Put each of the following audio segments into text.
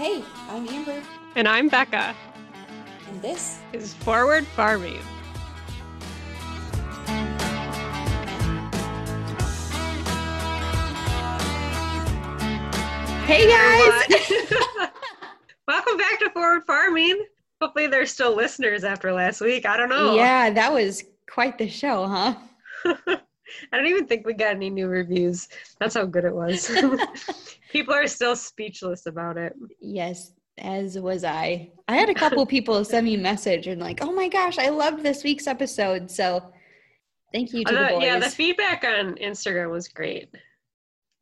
Hey, I'm Amber, And I'm Becca. and this Is Forward Farming. Hey guys! Welcome back to Forward Farming. Hopefully, there's still listeners after last week. I don't know. Yeah, that was quite the show, huh? I don't even think we got any new reviews. That's how good it was. People are still speechless about it. Yes, as was I. I had a couple people send me a message and like, "Oh my gosh, I loved this week's episode." So, thank you to the Uh, boys. yeah, the feedback on Instagram was great.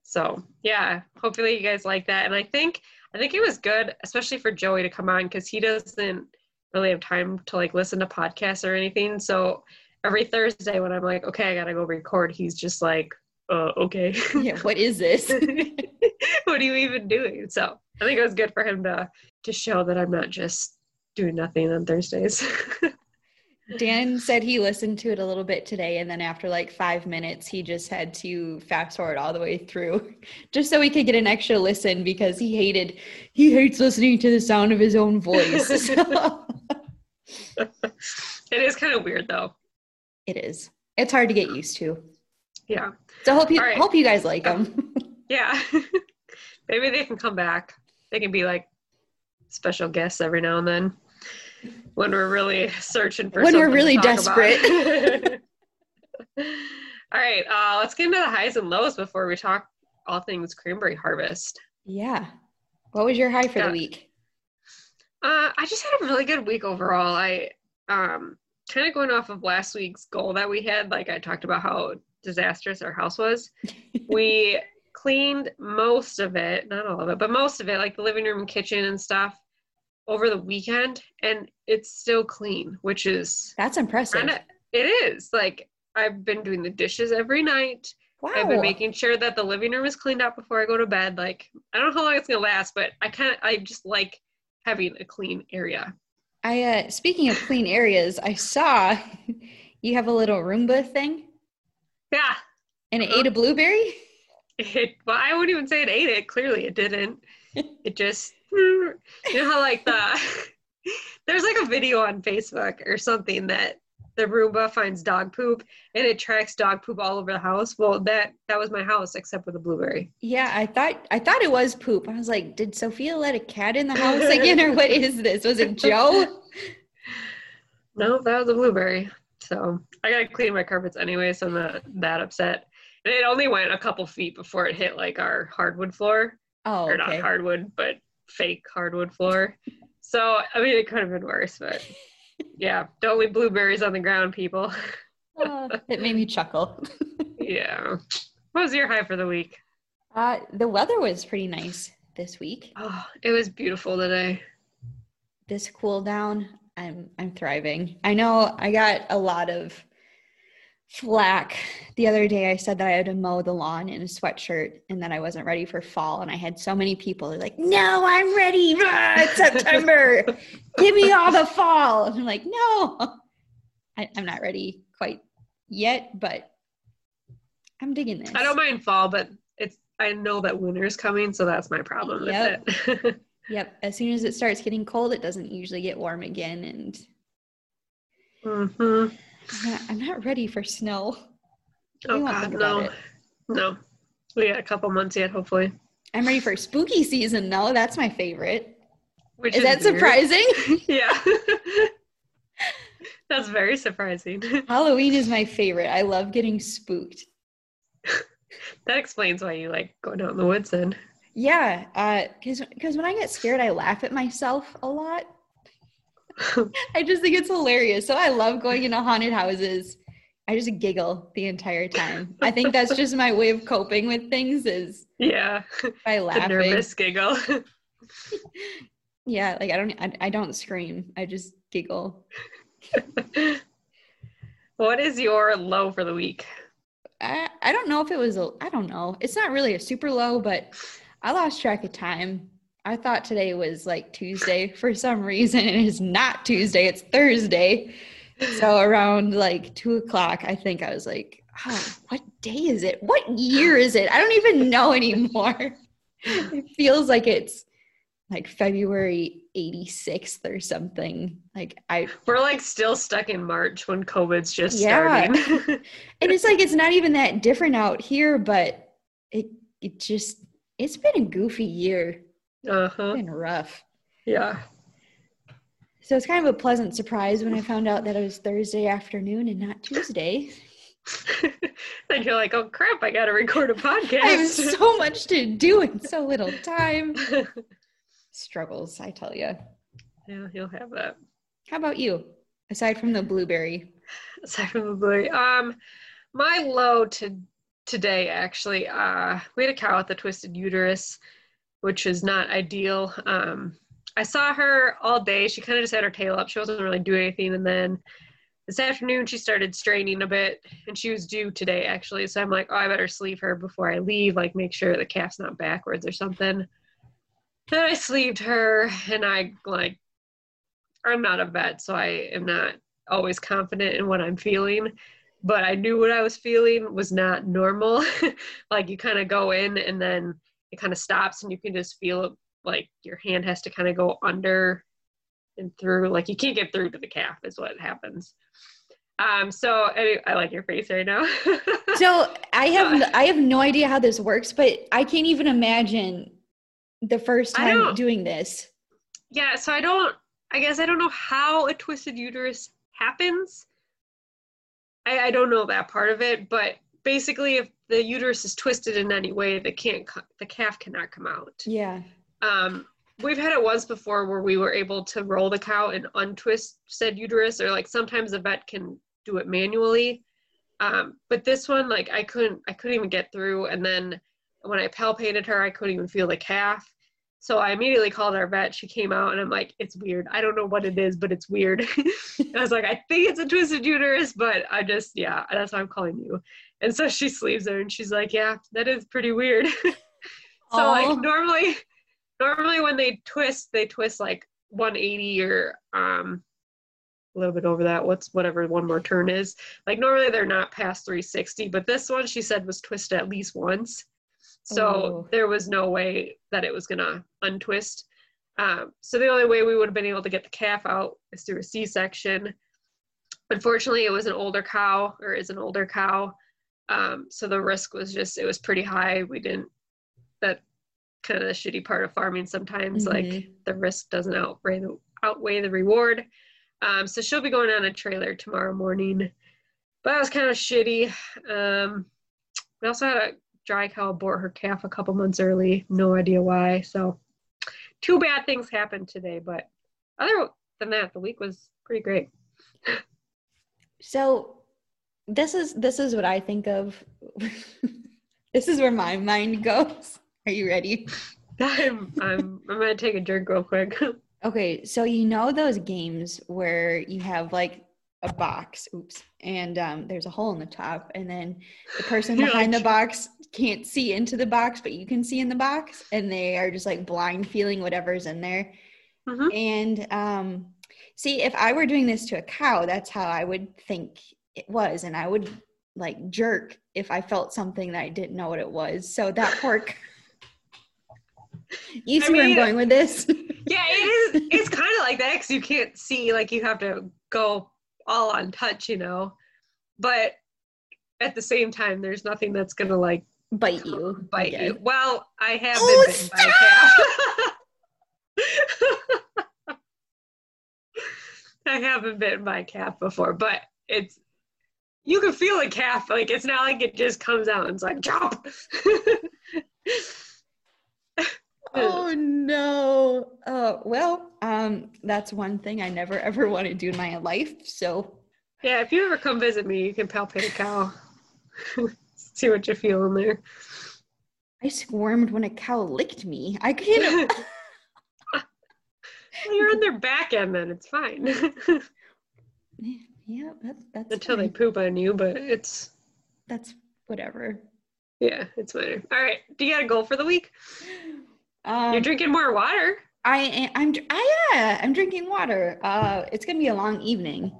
So yeah, hopefully you guys like that. And I think I think it was good, especially for Joey to come on because he doesn't really have time to like listen to podcasts or anything. So every Thursday when I'm like, okay, I gotta go record, he's just like, uh, okay. yeah, what is this? what are you even doing? So I think it was good for him to to show that I'm not just doing nothing on Thursdays. Dan said he listened to it a little bit today, and then after like five minutes, he just had to fast forward all the way through just so he could get an extra listen because he hated, he hates listening to the sound of his own voice. It is kind of weird though. it is. It's hard to get used to. Yeah. So hope you right. hope you guys like them. Yeah. Maybe they can come back. They can be like special guests every now and then when we're really searching for When we're really desperate. all right, uh, let's get into the highs and lows before we talk all things cranberry harvest. yeah. What was your high for Yeah. the week? Uh, I just had a really good week overall. I um, kind of going off of last week's goal that we had, like I talked about how disastrous our house was. we cleaned most of it, not all of it, but most of it, like the living room, kitchen, and stuff, over the weekend, and it's still clean, which is That's impressive. kind of it is like I've been doing the dishes every night. wow. I've been making sure that the living room is cleaned up before I go to bed. Like I don't know how long it's gonna last, but I kind of I just like having a clean area. I uh speaking of clean areas, I saw you have a little Roomba thing Yeah. and it Uh-huh. ate a blueberry. It, well, I wouldn't even say it ate it. Clearly, it didn't. It just, you know how like the there's like a video on Facebook or something that the Roomba finds dog poop and it tracks dog poop all over the house. Well, that that was my house except with a blueberry. Yeah, I thought I thought it was poop. I was like, did Sophia let a cat in the house again, or what is this? Was it Joe? No, that was a blueberry. So I gotta clean my carpets anyway, so I'm not that upset. And it only went a couple feet before it hit like our hardwood floor. Oh, or not hardwood, but fake hardwood floor. so I mean, it could have been worse, but yeah, don't leave blueberries on the ground, people. Oh, it made me chuckle. yeah. What was your high for the week? Uh, the weather was pretty nice this week. Oh, it was beautiful today. This cool down, I'm I'm thriving. I know I got a lot of flack the other day. I said that I had to mow the lawn in a sweatshirt and that I wasn't ready for fall. And I had so many people like, "No, I'm ready. Ah, it's September. Give me all the fall." And I'm like, "No, I, I'm not ready quite yet, but I'm digging this." I don't mind fall, but it's I know that winter's coming, so that's my problem Yep. with it. Yep. As soon as it starts getting cold, it doesn't usually get warm again, and hmm I'm not, I'm not ready for snow. Oh God, no, no. We got a couple months yet, hopefully. I'm ready for spooky season though. That's my favorite. Which Is that weird. surprising? yeah. That's very surprising. Halloween is my favorite. I love getting spooked. That explains why you like going out in the woods then. Yeah, uh, because because when I get scared, I laugh at myself a lot. I just think it's hilarious. So I love going into haunted houses. I just giggle the entire time. I think that's just my way of coping with things is yeah. by laughing. The nervous giggle. Yeah, like I don't I, I don't scream. I just giggle. what is your low for the week? I I don't know if it was a I don't know. It's not really a super low, but I lost track of time. I thought today was like Tuesday for some reason. and It is not Tuesday, it's Thursday. So around like two o'clock, I think I was like, oh, what day is it? What year is it? I don't even know anymore. it feels like it's like February 86th or something. Like I We're like still stuck in March when COVID's just yeah. starting. and it's like it's not even that different out here, but it it just it's been a goofy year. Uh-huh. It's been rough. Yeah. So it's kind of a pleasant surprise when I found out that it was Thursday afternoon and not Tuesday. then you're like, oh crap, I gotta record a podcast. I have so much to do in so little time. Struggles, I tell you. Yeah, you'll have that. How about you? Aside from the blueberry. Aside from the blueberry. Um my low to today actually, uh we had a cow with a twisted uterus, which is not ideal. Um I saw her all day. She kind of just had her tail up. She wasn't really doing anything and then this afternoon she started straining a bit and she was due today actually so i'm like oh i better sleeve her before i leave like make sure the calf's not backwards or something then i sleeved her and i like i'm not a vet so i am not always confident in what i'm feeling but i knew what i was feeling was not normal. Like you kind of go in and then it kind of stops and you can just feel like your hand has to kind of go under and through. Like you can't get through to the calf is what happens. Um so anyway, i like your face right now. So i have i have no idea how this works but i can't even imagine the first time doing this. Yeah so i don't i guess i don't know how a twisted uterus happens i, I don't know that part of it but basically if the uterus is twisted in any way the can't the calf cannot come out. Yeah. Um we've had it once before where we were able to roll the cow and untwist said uterus or like sometimes a vet can do it manually. Um, but this one like i couldn't i couldn't even get through and then when i palpated her i couldn't even feel the calf so i immediately called our vet she came out and i'm like it's weird i don't know what it is but it's weird i was like i think it's a twisted uterus but i just yeah that's why i'm calling you and so she sleeves her and she's like yeah that is pretty weird so Aww. like normally normally when they twist, they twist like 180 or um a little bit over that. What's whatever one more turn is. Like normally they're not past 360, but this one she said was twisted at least once. So oh. there was no way that it was gonna untwist. Um, so the only way we would have been able to get the calf out is through a C-section. Unfortunately, it was an older cow, or is an older cow. Um, so the risk was just it was pretty high. We didn't that kind of the shitty part of farming sometimes mm-hmm. like the risk doesn't outweigh the outweigh the reward um, so she'll be going on a trailer tomorrow morning but that was kind of shitty um, we also had a dry cow abort her calf a couple months early. No idea why. So two bad things happened today but other than that the week was pretty great. So this is this is what i think of. This is where my mind goes. Are you ready? I'm I'm I'm gonna take a drink real quick. okay, so you know those games where you have like a box, oops, and um, there's a hole in the top, and then the person behind the box can't see into the box, but you can see in the box, and they are just like blind feeling whatever's in there. Mm-hmm. And um, see, if I were doing this to a cow, that's how I would think it was, and I would like jerk if I felt something that I didn't know what it was. So that pork. You see I mean, where I'm going with this? yeah, it is. It's kind of like that because you can't see. Like you have to go all on touch, you know. But at the same time, there's nothing that's gonna like bite you. Bite you. Well, I have oh, been bitten by a calf. I haven't bitten by a calf before, but it's you can feel a calf. Like it's not like it just comes out and it's like chop oh no. Oh well, um, that's one thing I never ever want to do in my life. So yeah, if you ever come visit me, you can palpate a cow. See what you feel in there. I squirmed when a cow licked me. I can't. well, you're on their back end, then it's fine. yeah, that's that's until fine. they poop on you, but it's that's whatever. Yeah, it's fine. All right, do you got a goal for the week? Um, You're drinking more water. I I'm I, yeah, I'm drinking water. Uh, it's gonna be a long evening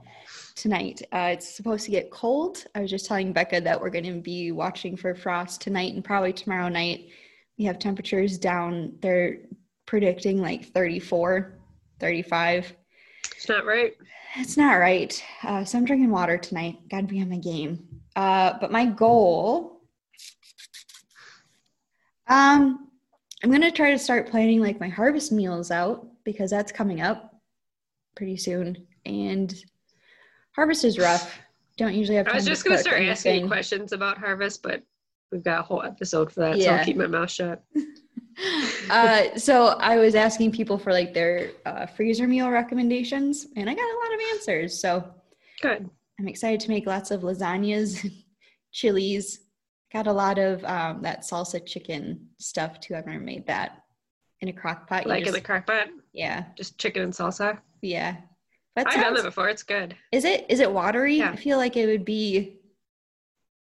tonight. Uh, it's supposed to get cold. I was just telling Becca that we're gonna be watching for frost tonight and probably tomorrow night. We have temperatures down. They're predicting like 34, 35. It's not right. It's not right. Uh, so I'm drinking water tonight. Gotta be on my game. Uh, but my goal, um, I'm gonna try to start planning like my harvest meals out because that's coming up pretty soon. And harvest is rough. Don't usually have time. I was just gonna cook start asking anything. questions about harvest, but we've got a whole episode for that, so I'll keep my mouth shut. uh, so I was asking people for like their uh, freezer meal recommendations, and I got a lot of answers. So Good. I'm excited to make lots of lasagnas, chilies. Got a lot of um, that salsa chicken stuff too. I've never made that in a crock pot. You Like in the just- crock pot, yeah, just chicken and salsa. yeah. But I've done that before. It's good. Is it is it watery? Yeah. I feel like it would be.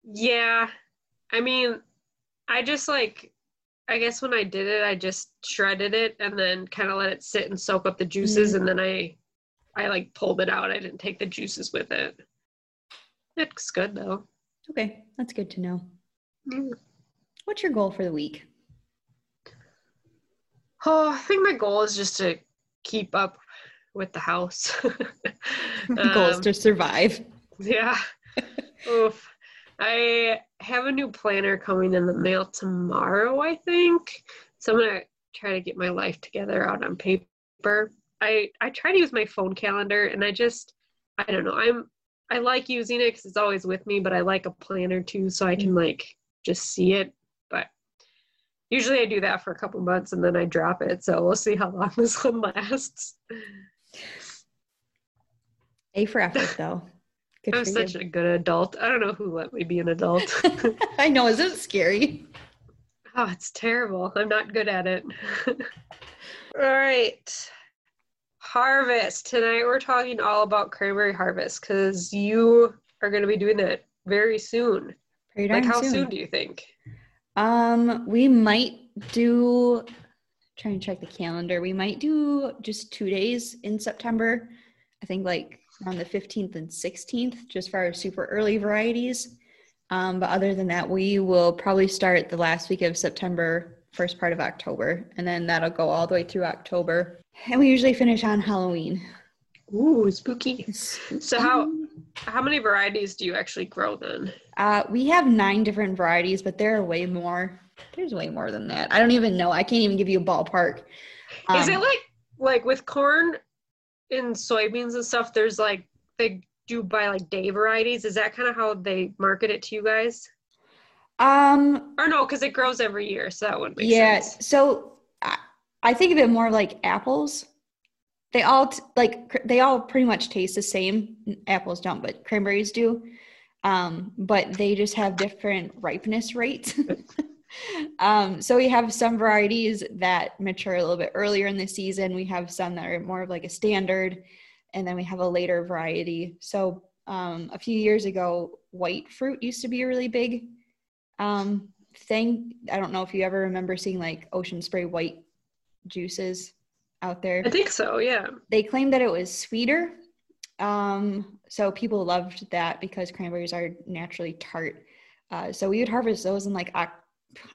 Yeah. I mean, I just like, I guess when I did it, I just shredded it and then kind of let it sit and soak up the juices, Mm-hmm. and then I, I like pulled it out. I didn't take the juices with it. It's good though. Okay, that's good to know. Mm. What's your goal for the week? Oh, I think my goal is just to keep up with the house. The goal is Um, to survive. Yeah. Oof. I have a new planner coming in the mail tomorrow, I think. So I'm gonna try to get my life together out on paper. I I try to use my phone calendar and I just I don't know. I'm I like using it because it's always with me, but I like a planner too, so I can like just see it. But usually I do that for a couple months and then I drop it. So we'll see how long this one lasts. A for effort, though. Good I'm such you. a good adult. I don't know who let me be an adult. I know. Is it scary? Oh, it's terrible. I'm not good at it. All right. Harvest. Tonight we're talking all about cranberry harvest because you are going to be doing that very soon. Like, how soon. soon. do you think? Um, we might do. Try and check the calendar. We might do just two days in September. I think like on the 15th and 16th, just for our super early varieties. Um, but other than that, we will probably start the last week of September, first part of October, and then that'll go all the way through October. And we usually finish on Halloween. Ooh, spooky. So how how many varieties do you actually grow then? Uh, we have nine different varieties, but there are way more. There's way more than that. I don't even know. I can't even give you a ballpark. Is Um, it like like with corn and soybeans and stuff? There's like they do buy like day varieties. Is that kind of how they market it to you guys? Um, Or no, because it grows every year, so that wouldn't make yeah. sense. So I, I think of it more like apples. They all t- like cr- they all pretty much taste the same. Apples don't, but cranberries do. Um, but they just have different ripeness rates. um, so we have some varieties that mature a little bit earlier in the season. We have some that are more of like a standard, and then we have a later variety. So um, a few years ago, white fruit used to be a really big um, thing. I don't know if you ever remember seeing like ocean spray white juices out there. I think so, yeah. They claimed that it was sweeter. Um, so people loved that because cranberries are naturally tart. Uh, so we would harvest those in like Oc-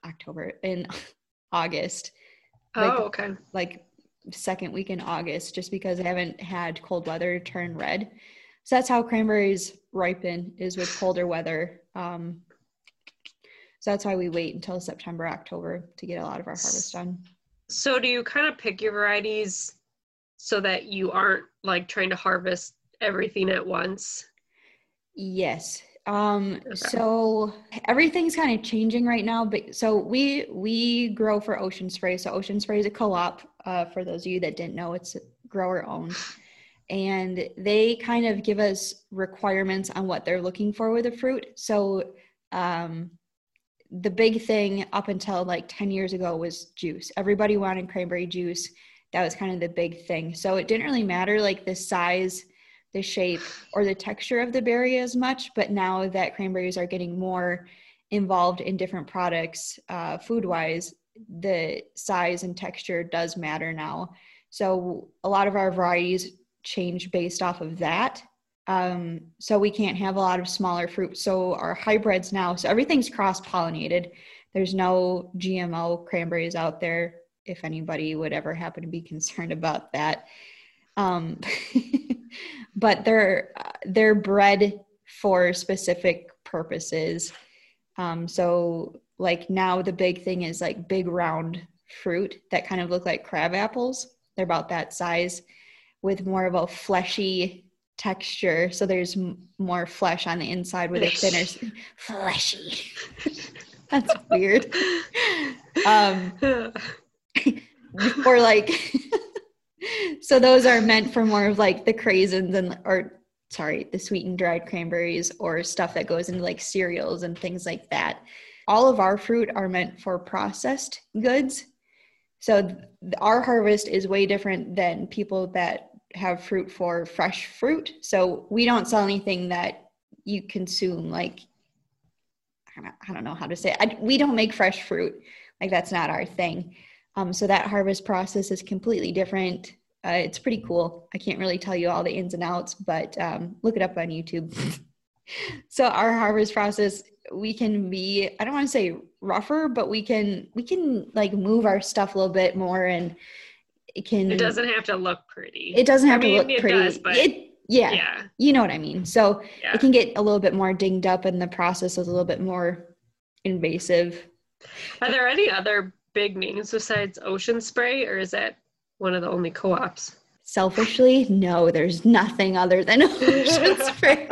October, in August, Like- Oh, okay. like second week in August, just because I haven't had cold weather turn red. So that's how cranberries ripen is with colder weather. Um, so that's why we wait until September, October to get a lot of our harvest done. So do you kind of pick your varieties so that you aren't like trying to harvest everything at once? Yes. Um, Okay. so everything's kind of changing right now, but so we we grow for Ocean Spray. So Ocean Spray is a co-op. Uh, for those of you that didn't know, it's grower owned, and they kind of give us requirements on what they're looking for with the fruit. So um, the big thing up until like 10 years ago was juice. Everybody wanted cranberry juice. That was kind of the big thing. So it didn't really matter like the size, the shape, or the texture of the berry as much. But now that cranberries are getting more involved in different products, uh, food wise, the size and texture does matter now. So a lot of our varieties change based off of that. Um, so we can't have a lot of smaller fruit. So our hybrids now, so everything's cross pollinated. There's no GMO cranberries out there. if anybody would ever happen to be concerned about that. Um, but they're they're bred for specific purposes. Um, so like now the big thing is like big round fruit that kind of look like crab apples. They're about that size with more of a fleshy texture. So there's m- more flesh on the inside with a thinner fleshy. That's weird. Um, or like, so those are meant for more of like the craisins and or sorry, the sweetened dried cranberries or stuff that goes into like cereals and things like that. All of our fruit are meant for processed goods. So th- our harvest is way different than people that have fruit for fresh fruit. So we don't sell anything that you consume like I don't know how to say. I, we don't make fresh fruit. Like that's not our thing. Um, so that harvest process is completely different. Uh, it's pretty cool. I can't really tell you all the ins and outs, but um, look it up on YouTube. so our harvest process, we can be, I don't want to say rougher, but we can, we can like move our stuff a little bit more and it can, it doesn't have to look pretty. It doesn't have I mean, to look pretty. Does, but it, yeah, yeah, you know what I mean. So yeah. it can get a little bit more dinged up and the process is a little bit more invasive. Are there any other big names besides Ocean Spray or is that one of the only co-ops? Selfishly, no, there's nothing other than Ocean Spray.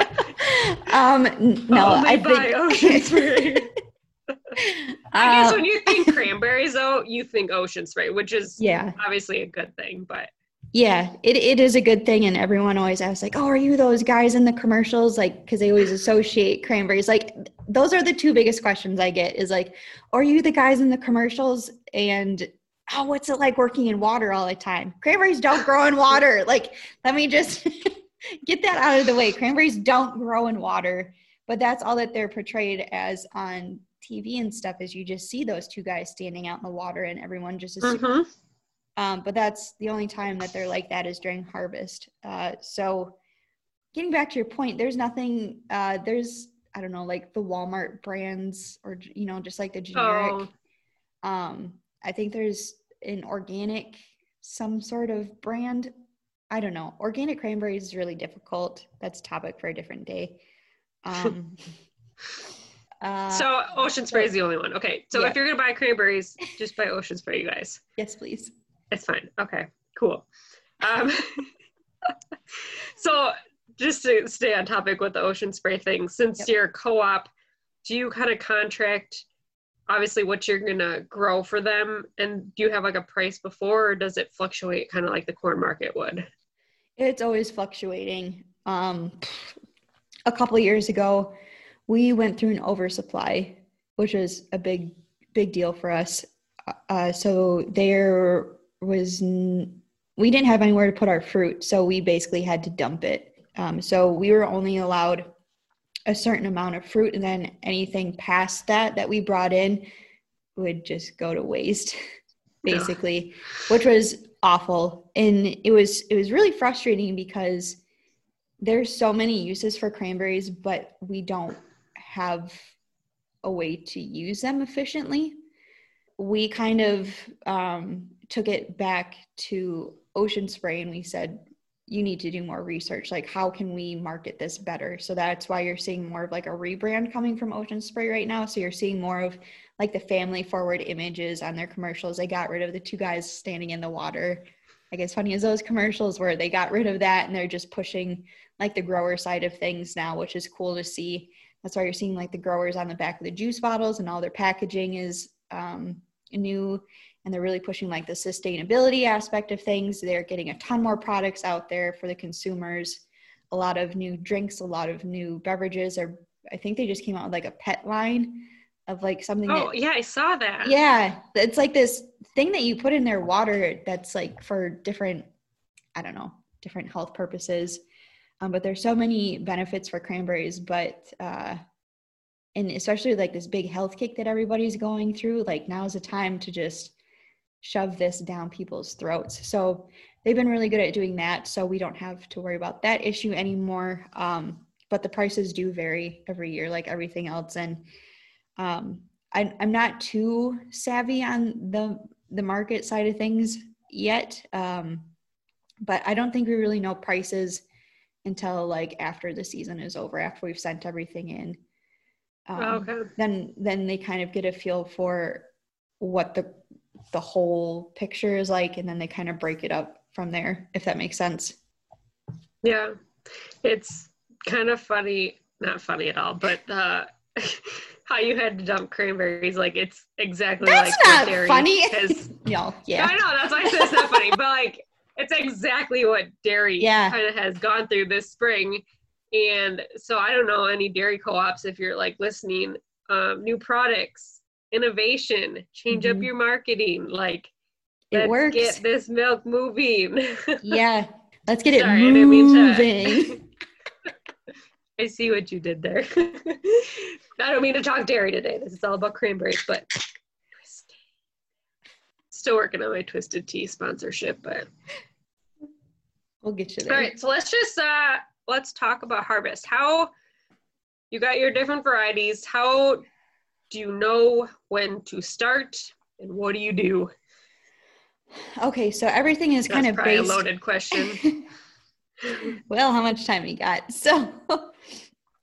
um, no, I think Ocean Spray. I guess uh, when you think cranberries, though, you think ocean spray, which is yeah, obviously a good thing. But yeah, it, it is a good thing. And everyone always asks, like, oh, are you those guys in the commercials? Like, because they always associate cranberries. Like, those are the two biggest questions I get is like, are you the guys in the commercials? And oh, what's it like working in water all the time? Cranberries don't grow in water. Like, let me just get that out of the way. Cranberries don't grow in water, but that's all that they're portrayed as on TV and stuff is you just see those two guys standing out in the water and everyone just assumes. Mm-hmm. Um, but that's the only time that they're like that is during harvest. Uh, so getting back to your point, there's nothing, uh, there's, I don't know, like the Walmart brands or, you know, just like the generic. Oh. Um, I think there's an organic, some sort of brand. I don't know. Organic cranberries is really difficult. That's topic for a different day. Um, Uh, so ocean spray is the only one. Okay. So yeah. if you're gonna buy cranberries, just buy ocean spray, you guys. Yes, please. It's fine. Okay. Cool. Um, so just to stay on topic with the ocean spray thing, since yep. you're co-op, do you kind of contract obviously what you're gonna grow for them, and do you have like a price before, or does it fluctuate kind of like the corn market would? It's always fluctuating. Um, a couple years ago we went through an oversupply, which was a big, big deal for us. Uh, so there was, n- we didn't have anywhere to put our fruit, so we basically had to dump it. Um, so we were only allowed a certain amount of fruit, and then anything past that that we brought in would just go to waste, basically, yeah. which was awful. And it was it was really frustrating because there's so many uses for cranberries, but we don't have a way to use them efficiently. We kind of um, took it back to Ocean Spray and we said, you need to do more research. Like, how can we market this better? So that's why you're seeing more of like a rebrand coming from Ocean Spray right now. So you're seeing more of like the family forward images on their commercials. They got rid of the two guys standing in the water. Like, as funny as those commercials were, they got rid of that and they're just pushing like the grower side of things now, which is cool to see. That's why you're seeing like the growers on the back of the juice bottles and all their packaging is um, new and they're really pushing like the sustainability aspect of things. They're getting a ton more products out there for the consumers, a lot of new drinks, a lot of new beverages. Or I think they just came out with like a pet line of like something. Oh that, yeah, I saw that. Yeah, it's like this thing that you put in their water that's like for different, I don't know, different health purposes. Um, but there's so many benefits for cranberries, but uh, and especially like this big health kick that everybody's going through, like now is the time to just shove this down people's throats. So they've been really good at doing that. So we don't have to worry about that issue anymore. Um, but the prices do vary every year, like everything else. And um, I, I'm not too savvy on the the market side of things yet. Um, but I don't think we really know prices until like after the season is over, after we've sent everything in. Um, Oh, okay. Then then they kind of get a feel for what the the whole picture is like, and then they kind of break it up from there, if that makes sense. Yeah, it's kind of funny, not funny at all, but uh, how you had to dump cranberries, like it's exactly That's like not funny. no, Yeah. yeah. I know that's why I said it's not funny, but like it's exactly what dairy Yeah. kind of has gone through this spring. And so I don't know any dairy co-ops if you're like listening, um, new products, innovation, change up Mhm. your marketing, like It let's works. get this milk moving. yeah. Let's get it Sorry, I didn't mean to- moving. I see what you did there. I don't mean to talk dairy today. This is all about cranberries, but. Still working on my twisted tea sponsorship, but we'll get you there. All right, So let's just uh let's talk about harvest. How you got your different varieties? How do you know when to start, and what do you do? Okay, so everything is kind of probably based. a loaded question. well, how much time we got? So,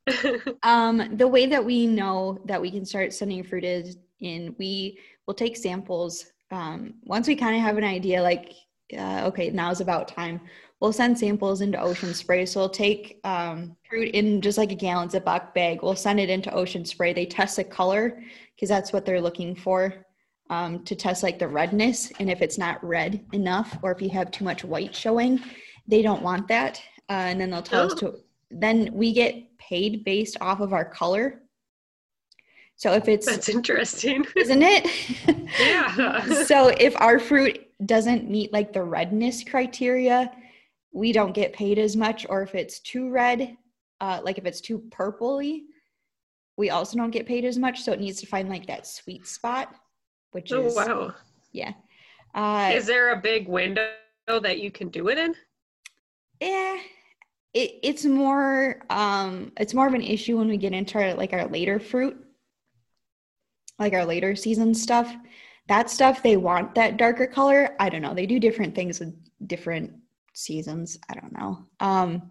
um, the way that we know that we can start sending fruit is in we will take samples. Um, once we kind of have an idea, like, uh, okay, now's about time. We'll send samples into Ocean Spray. So we'll take um, fruit in just like a gallon Ziploc bag. We'll send it into Ocean Spray. They test the color because that's what they're looking for um, to test like the redness. And if it's not red enough, or if you have too much white showing, they don't want that. Uh, and then they'll tell us Oh. to. Then we get paid based off of our color. So if it's, That's interesting. isn't it? Yeah. so if our fruit doesn't meet like the redness criteria, we don't get paid as much. Or if it's too red, uh, like if it's too purpley, we also don't get paid as much. So it needs to find like that sweet spot, which Oh is wow. yeah. Uh, Is there a big window that you can do it in? yeah, it, it's more um, it's more of an issue when we get into our, like our later fruit, like our later season stuff. That stuff they want that darker color. I don't know. They do different things with different seasons. I don't know. Um,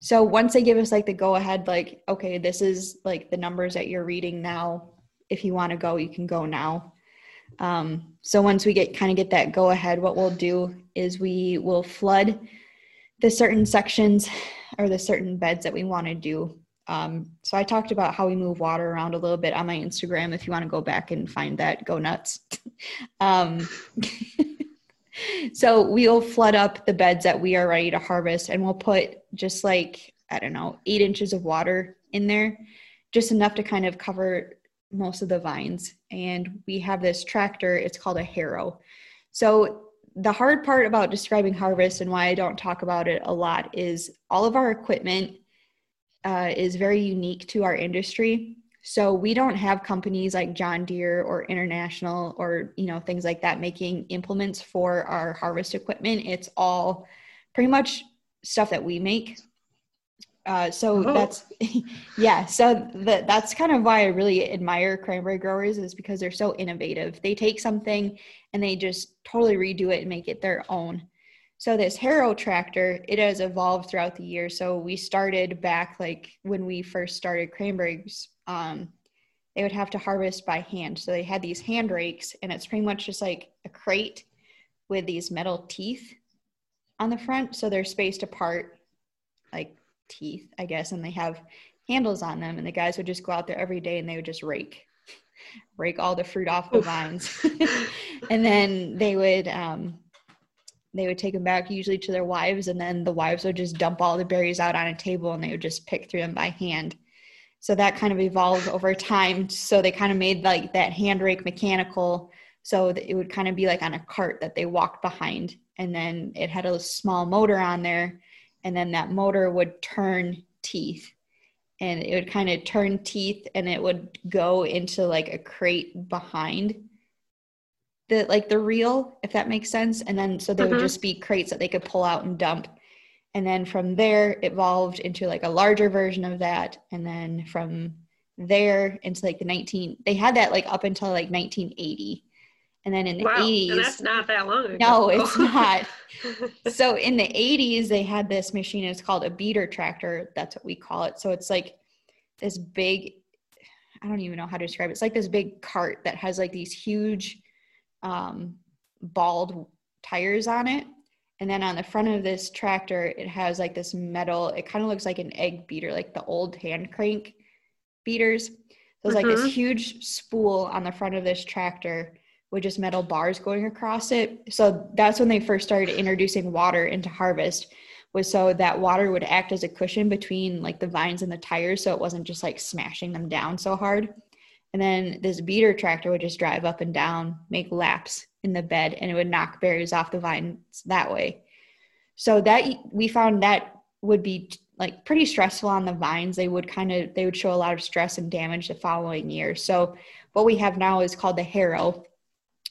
so once they give us like the go ahead, like okay, this is like the numbers that you're reading now. If you want to go, you can go now. Um, so once we get kind of get that go ahead, what we'll do is we will flood the certain sections or the certain beds that we want to do. Um, so I talked about how we move water around a little bit on my Instagram. If you want to go back and find that, go nuts. um, so we'll flood up the beds that we are ready to harvest, and we'll put just like I don't know, eight inches of water in there, just enough to kind of cover most of the vines. And we have this tractor. It's called a harrow. So the hard part about describing harvest and why I don't talk about it a lot is all of our equipment uh, is very unique to our industry. So we don't have companies like John Deere or International or you know things like that making implements for our harvest equipment. It's all pretty much stuff that we make. Uh, so Oh. that's yeah. So that that's kind of why I really admire cranberry growers is because they're so innovative. They take something and they just totally redo it and make it their own. So this Harrow tractor, it has evolved throughout the year. So we started back like when we first started cranberries, um, they would have to harvest by hand. So they had these hand rakes, and it's pretty much just like a crate with these metal teeth on the front. So they're spaced apart, like teeth, I guess, and they have handles on them. And the guys would just go out there every day and they would just rake, rake all the fruit off the vines. and then they would um, they would take them back usually to their wives and then the wives would just dump all the berries out on a table and they would just pick through them by hand. So that kind of evolved over time. So they kind of made like that hand rake mechanical so that it would kind of be like on a cart that they walked behind and then it had a small motor on there and then that motor would turn teeth. And it would kind of turn teeth and it would go into like a crate behind the like the reel if that makes sense and then so they would Mhm. just be crates that they could pull out and dump and then from there evolved into like a larger version of that and then from there into like the 19 they had that like up until like 1980 And then in the wow, 80s, and that's not that long ago. no, it's not. so in the 80s, they had this machine. It's called a beater tractor. That's what we call it. So it's like this big, I don't even know how to describe it. It's like this big cart that has like these huge um, bald tires on it. And then on the front of this tractor, it has like this metal, it kind of looks like an egg beater, like the old hand crank beaters. So it's like Mhm. this huge spool on the front of this tractor with just metal bars going across it. So that's when they first started introducing water into harvest was so that water would act as a cushion between like the vines and the tires so it wasn't just like smashing them down so hard. And then this beater tractor would just drive up and down, make laps in the bed and it would knock berries off the vines that way. So that we found that would be like pretty stressful on the vines. They would kind of they would show a lot of stress and damage the following year. So what we have now is called the Harrow.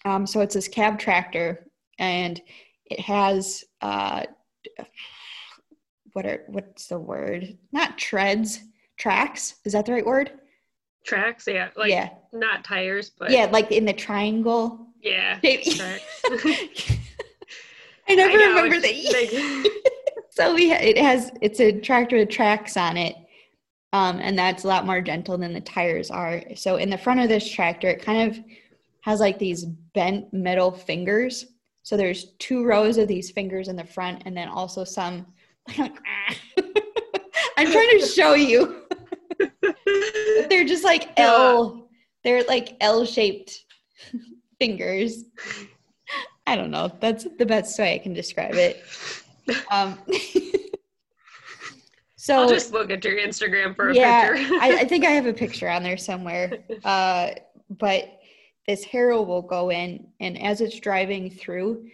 Um, so it's this cab tractor, and it has uh, what are what's the word? Not treads, tracks. Is that the right word? Tracks, yeah, like yeah, not tires, but yeah, like in the triangle. yeah, tracks. I never I know, remember that. so we ha- it has it's a tractor with tracks on it um, and that's a lot more gentle than the tires are so in the front of this tractor it kind of has like these bent middle fingers so there's two rows of these fingers in the front and then also some i'm trying to show you they're just like l they're like l-shaped fingers i don't know that's the best way i can describe it um, so I'll just look at your Instagram for a yeah, picture. I, I think I have a picture on there somewhere. Uh, but this harrow will go in, and as it's driving through,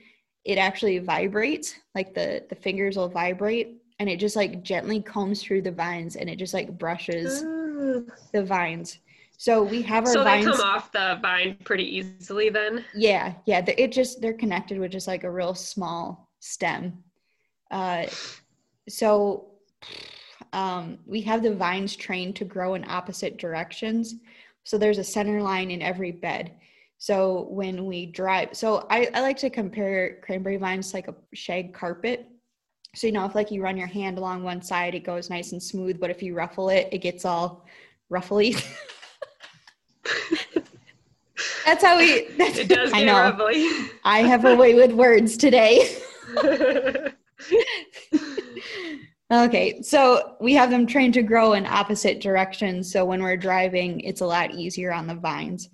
it actually vibrates. Like the the fingers will vibrate, and it just like gently combs through the vines, and it just like brushes Mm. the vines. So we have our so they vines. come off the vine pretty easily then. Yeah, yeah. the- It just they're connected with just like a real small stem. Uh, so um, we have the vines trained to grow in opposite directions. So there's a center line in every bed. So when we drive, so I, I like to compare cranberry vines to like a shag carpet. So you know, if like you run your hand along one side, it goes nice and smooth. But if you ruffle it, it gets all ruffly. that's how we. That's, It does I get know. rubbly. I have a way with words today. okay, so we have them trained to grow in opposite directions. So when we're driving, it's a lot easier on the vines.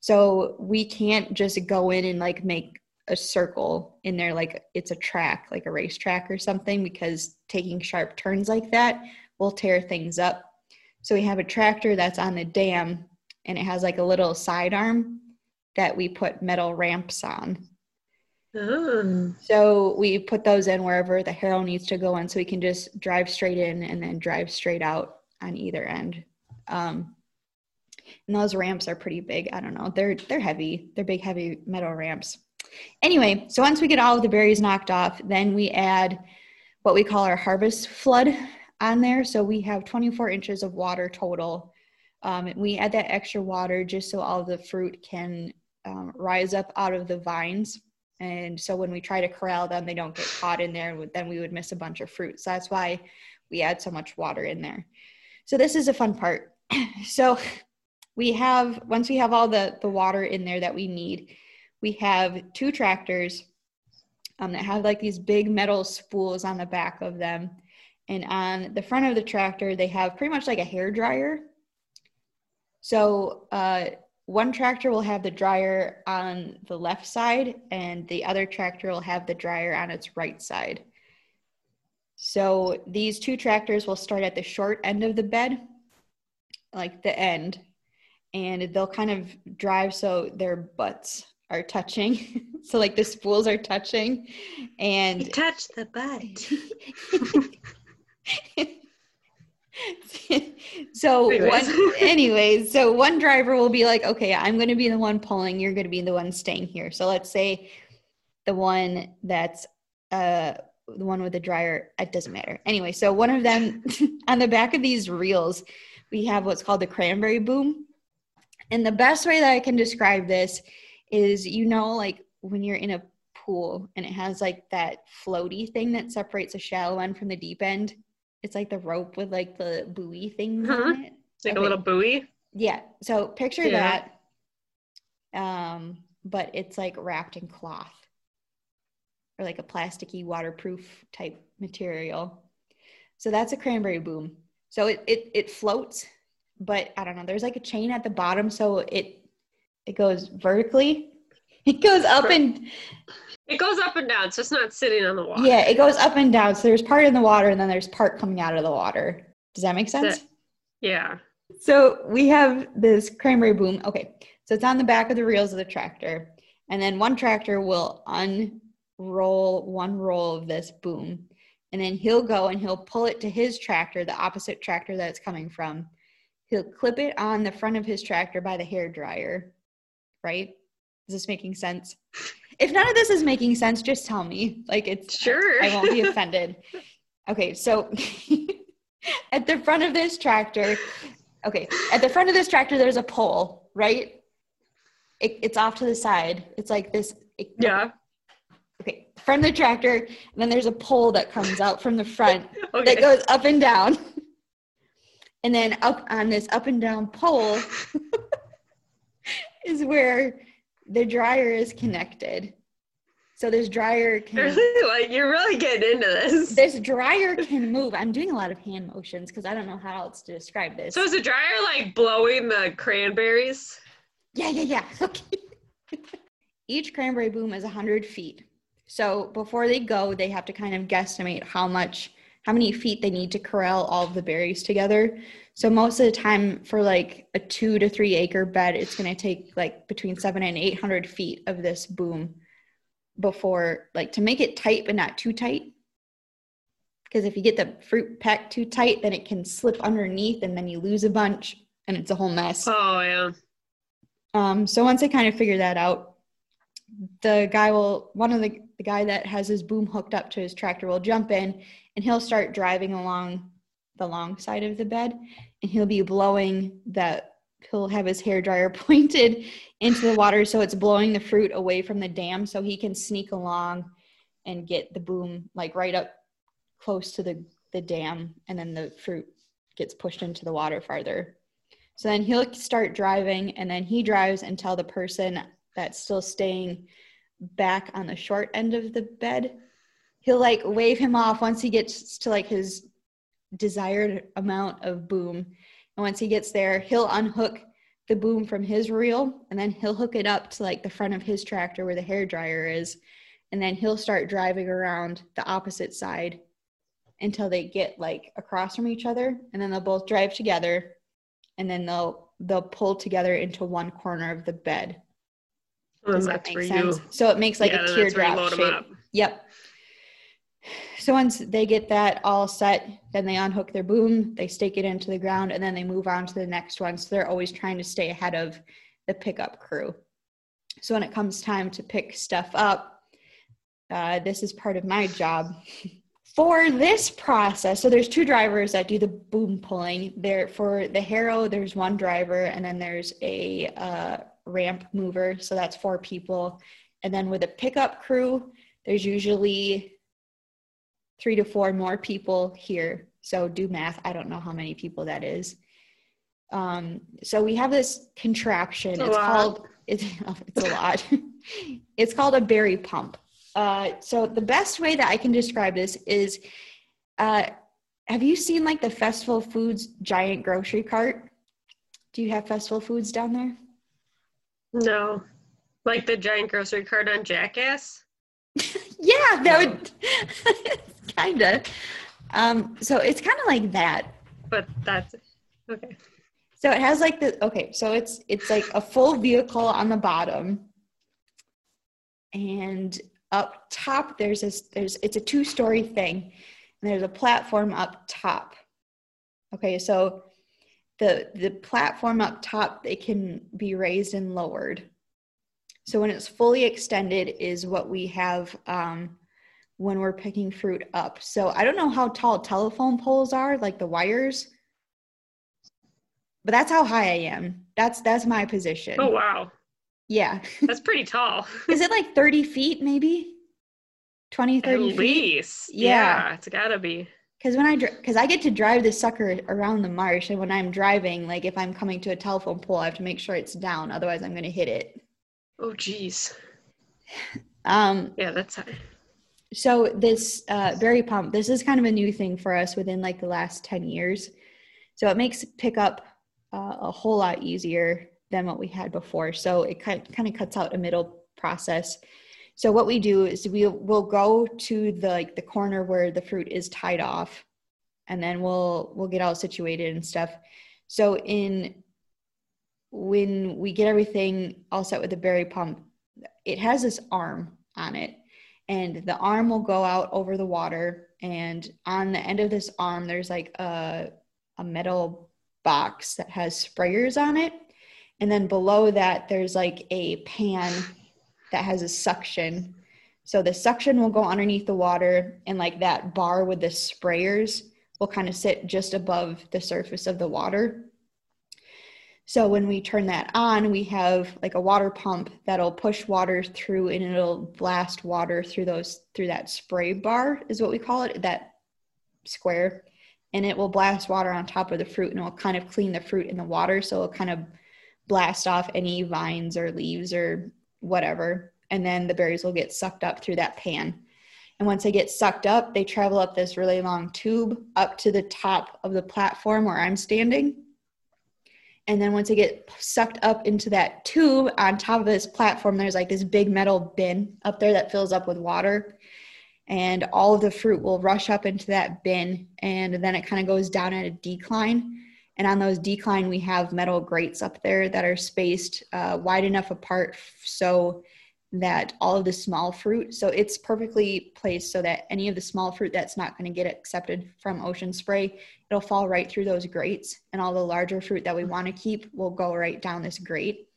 So we can't just go in and like make a circle in there like it's a track, like a racetrack or something, because taking sharp turns like that will tear things up. So we have a tractor that's on the dam and it has like a little sidearm that we put metal ramps on. So we put those in wherever the harrow needs to go in, so we can just drive straight in and then drive straight out on either end. Um, and those ramps are pretty big. I don't know. They're they're heavy. They're big, heavy metal ramps. Anyway, so once we get all of the berries knocked off, then we add what we call our harvest flood on there. So we have 24 inches of water total. Um, we add that extra water just so all the fruit can um, rise up out of the vines and so when we try to corral them they don't get caught in there then we would miss a bunch of fruit so that's why we add so much water in there so this is a fun part so we have once we have all the the water in there that we need we have two tractors um, that have like these big metal spools on the back of them and on the front of the tractor they have pretty much like a hair dryer so uh, one tractor will have the dryer on the left side and the other tractor will have the dryer on its right side. So these two tractors will start at the short end of the bed, like the end, and they'll kind of drive so their butts are touching. so like the spools are touching and touch the butt. so Anyways. one anyways so one driver will be like okay i'm going to be the one pulling you're going to be the one staying here so let's say the one that's uh the one with the dryer it doesn't matter anyway so one of them on the back of these reels we have what's called the cranberry boom and the best way that i can describe this is you know like when you're in a pool and it has like that floaty thing that separates a shallow end from the deep end. It's like the rope with like the buoy things Mhm. on it. Like Okay. a little buoy. Yeah. So picture Yeah. that. Um, but it's like wrapped in cloth or like a plasticky waterproof type material. So that's a cranberry boom. So it it it floats, but I don't know, there's like a chain at the bottom so it it goes vertically. It goes up and It goes up and down, so it's not sitting on the water. yeah, it goes up and down. So there's part in the water and then there's part coming out of the water. Does that make sense? Yeah. So we have this cranberry boom. Okay. So it's on the back of the reels of the tractor. And then one tractor will unroll one roll of this boom. And then he'll go and he'll pull it to his tractor, the opposite tractor that it's coming from. He'll clip it on the front of his tractor by the hair dryer. Right? Is this making sense? If none of this is making sense, just tell me. Like it's Sure. I won't be offended. Okay, so at the front of this tractor, okay, at the front of this tractor, there's a pole, right? It, it's off to the side. It's like this. it- yeah. Okay, from the tractor, and then there's a pole that comes out from the front Okay. that goes up and down. And then up on this up and down pole is where the dryer is connected. So this dryer can really, like you're really getting into this. this dryer can move. I'm doing a lot of hand motions because I don't know how else to describe this. So is the dryer like blowing the cranberries? yeah, yeah, yeah. Okay. Each cranberry boom is 100 feet. So before they go, they have to kind of guesstimate how much, how many feet they need to corral all of the berries together. So most of the time, for like a two to three acre bed, it's going to take like between seven and 800 feet of this boom before, like, to make it tight but not too tight. Because if you get the fruit packed too tight, then it can slip underneath and then you lose a bunch and it's a whole mess. Oh yeah. Um, so once I kind of figure that out, the guy will one of the the guy that has his boom hooked up to his tractor will jump in and he'll start driving along the long side of the bed and he'll be blowing that he'll have his hair dryer pointed into the water so it's blowing the fruit away from the dam so he can sneak along and get the boom like right up close to the the dam and then the fruit gets pushed into the water farther. So then he'll start driving, and then he drives until the person that's still staying back on the short end of the bed, he'll like wave him off once he gets to like his desired amount of boom. And once he gets there, he'll unhook the boom from his reel, and then he'll hook it up to like the front of his tractor where the hair dryer is, and then he'll start driving around the opposite side until they get like across from each other, and then they'll both drive together and then they'll they'll pull together into one corner of the bed. Does that make sense? you. So it makes like yeah, a then that's where you teardrop shape. Yep. So once they get that all set, then they unhook their boom, they stake it into the ground, and then they move on to the next one. So they're always trying to stay ahead of the pickup crew. So when it comes time to pick stuff up, uh, this is part of my job. For this process, so there's two drivers that do the boom pulling. There for the harrow, there's one driver, and then there's a uh, ramp mover. So that's four people. And then with a pickup crew, there's usually three to four more people here. So do math. I don't know how many people that is. Um, so we have this contraption. It's It's, called it's, it's a lot. it's called a berry pump. Uh, so the best way that I can describe this is, uh, have you seen like the Festival Foods giant grocery cart? Do you have Festival Foods down there? No, like the giant grocery cart on Jackass. Yeah, that would kind of. Um, so it's kind of like that. But that's okay. So it has like the okay, so it's it's like a full vehicle on the bottom, and up top there's this there's it's a two story thing, and there's a platform up top. Okay, so the the platform up top it can be raised and lowered. So when it's fully extended is what we have um, when we're picking fruit up. So I don't know how tall telephone poles are, like the wires but that's how high I am. That's that's my position. Oh wow. Yeah. That's pretty tall. Is it like 30 feet maybe? 20, 30 At feet? least. Yeah. Yeah, it's gotta be. Because when I because I get to drive this sucker around the marsh, and when I'm driving, like if I'm coming to a telephone pole, I have to make sure it's down, otherwise I'm going to hit it. Oh geez. Um, Yeah, that's high. so this uh, berry pump, this is kind of a new thing for us within like the last ten years. So it makes pickup uh, a whole lot easier than what we had before. So it kind kind of cuts out a middle process. So what we do is we will go to the like the corner where the fruit is tied off, and then we'll we'll get all situated and stuff. So in when we get everything all set with the berry pump, it has this arm on it, and the arm will go out over the water. And on the end of this arm, there's like a a metal box that has sprayers on it, and then below that, there's like a pan that has a suction. So the suction will go underneath the water, and like that bar with the sprayers will kind of sit just above the surface of the water. So when we turn that on, we have like a water pump that'll push water through and it'll blast water through those through that spray bar is what we call it, that square. And it will blast water on top of the fruit and it'll kind of clean the fruit in the water. So it'll kind of blast off any vines or leaves or whatever. And then the berries will get sucked up through that pan. And once they get sucked up, they travel up this really long tube up to the top of the platform where I'm standing. And then once they get sucked up into that tube on top of this platform, there's like this big metal bin up there that fills up with water. And all of the fruit will rush up into that bin. And then it kind of goes down at a decline. And on those decline, we have metal grates up there that are spaced uh, wide enough apart so that all of the small fruit, so it's perfectly placed so that any of the small fruit that's not going to get accepted from ocean spray, it'll fall right through those grates. And all the larger fruit that we want to keep will go right down this grate.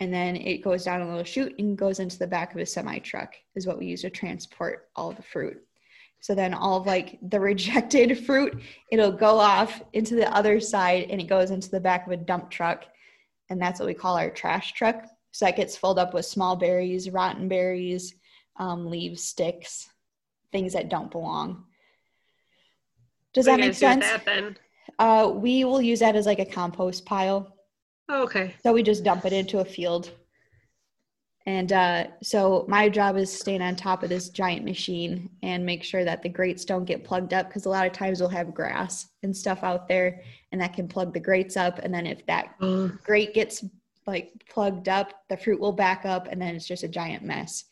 And then it goes down a little chute and goes into the back of a semi truck, is what we use to transport all the fruit. So then all of like the rejected fruit, it'll go off into the other side and it goes into the back of a dump truck. And that's what we call our trash truck. So that gets filled up with small berries, rotten berries, um, leaves, sticks, things that don't belong. Does What that make guys do with sense? That then. Uh, we will use that as like a compost pile. Oh, okay. So we just dump it into a field. And uh, so my job is staying on top of this giant machine and make sure that the grates don't get plugged up because a lot of times we'll have grass and stuff out there and that can plug the grates up. And then if that Uh, grate gets like plugged up, the fruit will back up and then it's just a giant mess.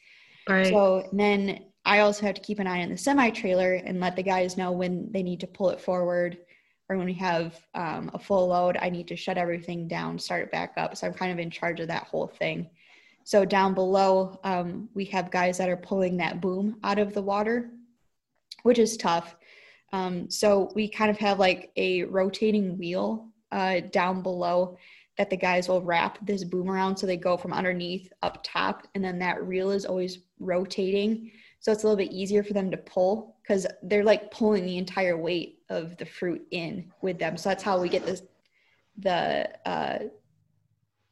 right. So then I also have to keep an eye on the semi trailer and let the guys know when they need to pull it forward or when we have um, a full load, I need to shut everything down, start it back up. So I'm kind of in charge of that whole thing. So down below, um, we have guys that are pulling that boom out of the water, which is tough. Um, so we kind of have like a rotating wheel uh, down below that the guys will wrap this boom around. So they go from underneath up top and then that reel is always rotating. So it's a little bit easier for them to pull because they're like pulling the entire weight of the fruit in with them. So that's how we get this the uh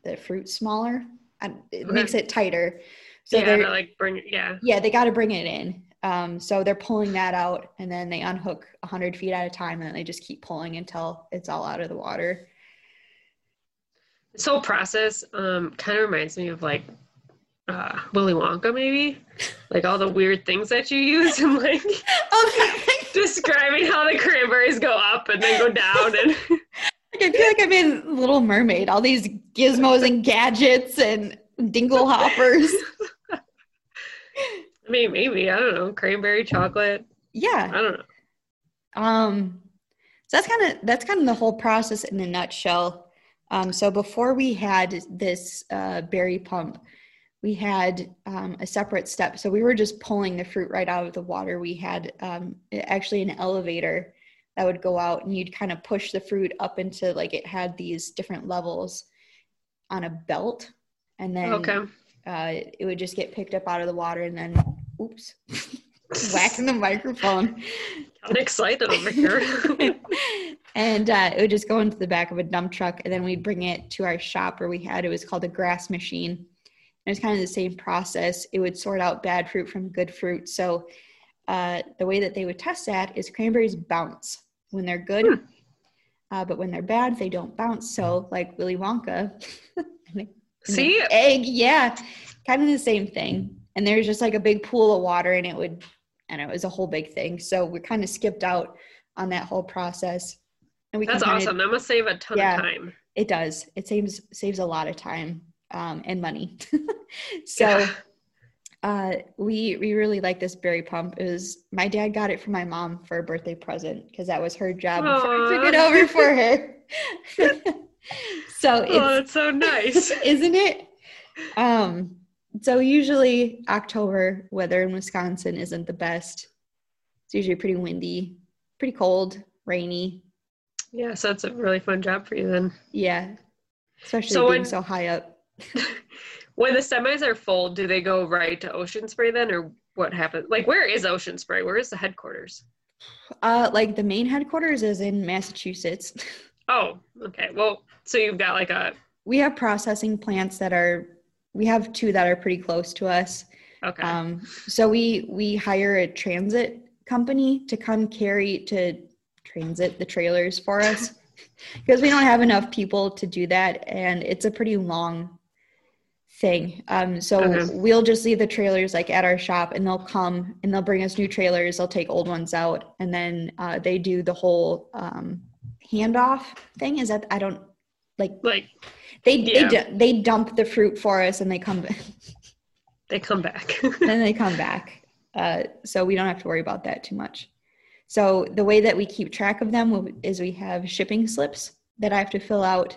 the fruit smaller it Okay. makes it tighter so yeah, they're like bring yeah. yeah they got to bring it in um, so they're pulling that out and then they unhook 100 feet at a time and then they just keep pulling until it's all out of the water This whole process um kind of reminds me of like uh Willy Wonka maybe. Like all the weird things that you use and like oh, describing how the cranberries go up and then go down and I feel like I'm in Little Mermaid, all these gizmos and gadgets and dingle hoppers. I mean maybe, I don't know, cranberry chocolate. Yeah. I don't know. Um, so that's kind of that's kind of the whole process in a nutshell. Um, so before we had this uh, berry pump, we had um, a separate step. So we were just pulling the fruit right out of the water. We had um, actually an elevator that would go out, and you'd kind of push the fruit up into like it had these different levels on a belt, and then Okay. uh, it would just get picked up out of the water, and then oops, whacking the microphone. I'm excited over here. and uh, it would just go into the back of a dump truck and then we'd bring it to our shop where we had it was called a grass machine And it's kind of the same process. It would sort out bad fruit from good fruit. So uh, the way that they would test that is cranberries bounce when they're good, Hmm. uh, but when they're bad, they don't bounce. So like Willy Wonka, See, egg, yeah, kind of the same thing. And there's just like a big pool of water, and it would, and it was a whole big thing. So we kind of skipped out on that whole process. And we that's awesome. That must save a ton Yeah. of time. It does. It saves saves a lot of time um, and money. so Yeah. Uh, we we really like this berry pump. It was my dad got it for my mom for a birthday present because that was her job before I took it over for her. so oh, it's that's so nice. isn't it? Um, so usually October weather in Wisconsin isn't the best. It's usually pretty windy, pretty cold, rainy. yeah, so it's a really fun job for you then. Yeah. Especially So being when- so high up. When the semis are full, do they go right to Ocean Spray then, or what happens? Like, where is Ocean Spray? Where is the headquarters? Uh like the main headquarters is in Massachusetts. Oh, okay. Well, so you've got like a we have processing plants that are we have two that are pretty close to us. okay. Um, so we we hire a transit company to come carry to transit the trailers for us because we don't have enough people to do that, and it's a pretty long thing. Um, so Okay. we'll just leave the trailers like at our shop, and they'll come and they'll bring us new trailers. They'll take old ones out, and then uh, they do the whole um, handoff thing. Is that I don't like like they Yeah. they, they dump the fruit for us, and they come. they come back. then they come back. Uh, so we don't have to worry about that too much. So the way that we keep track of them is we have shipping slips that I have to fill out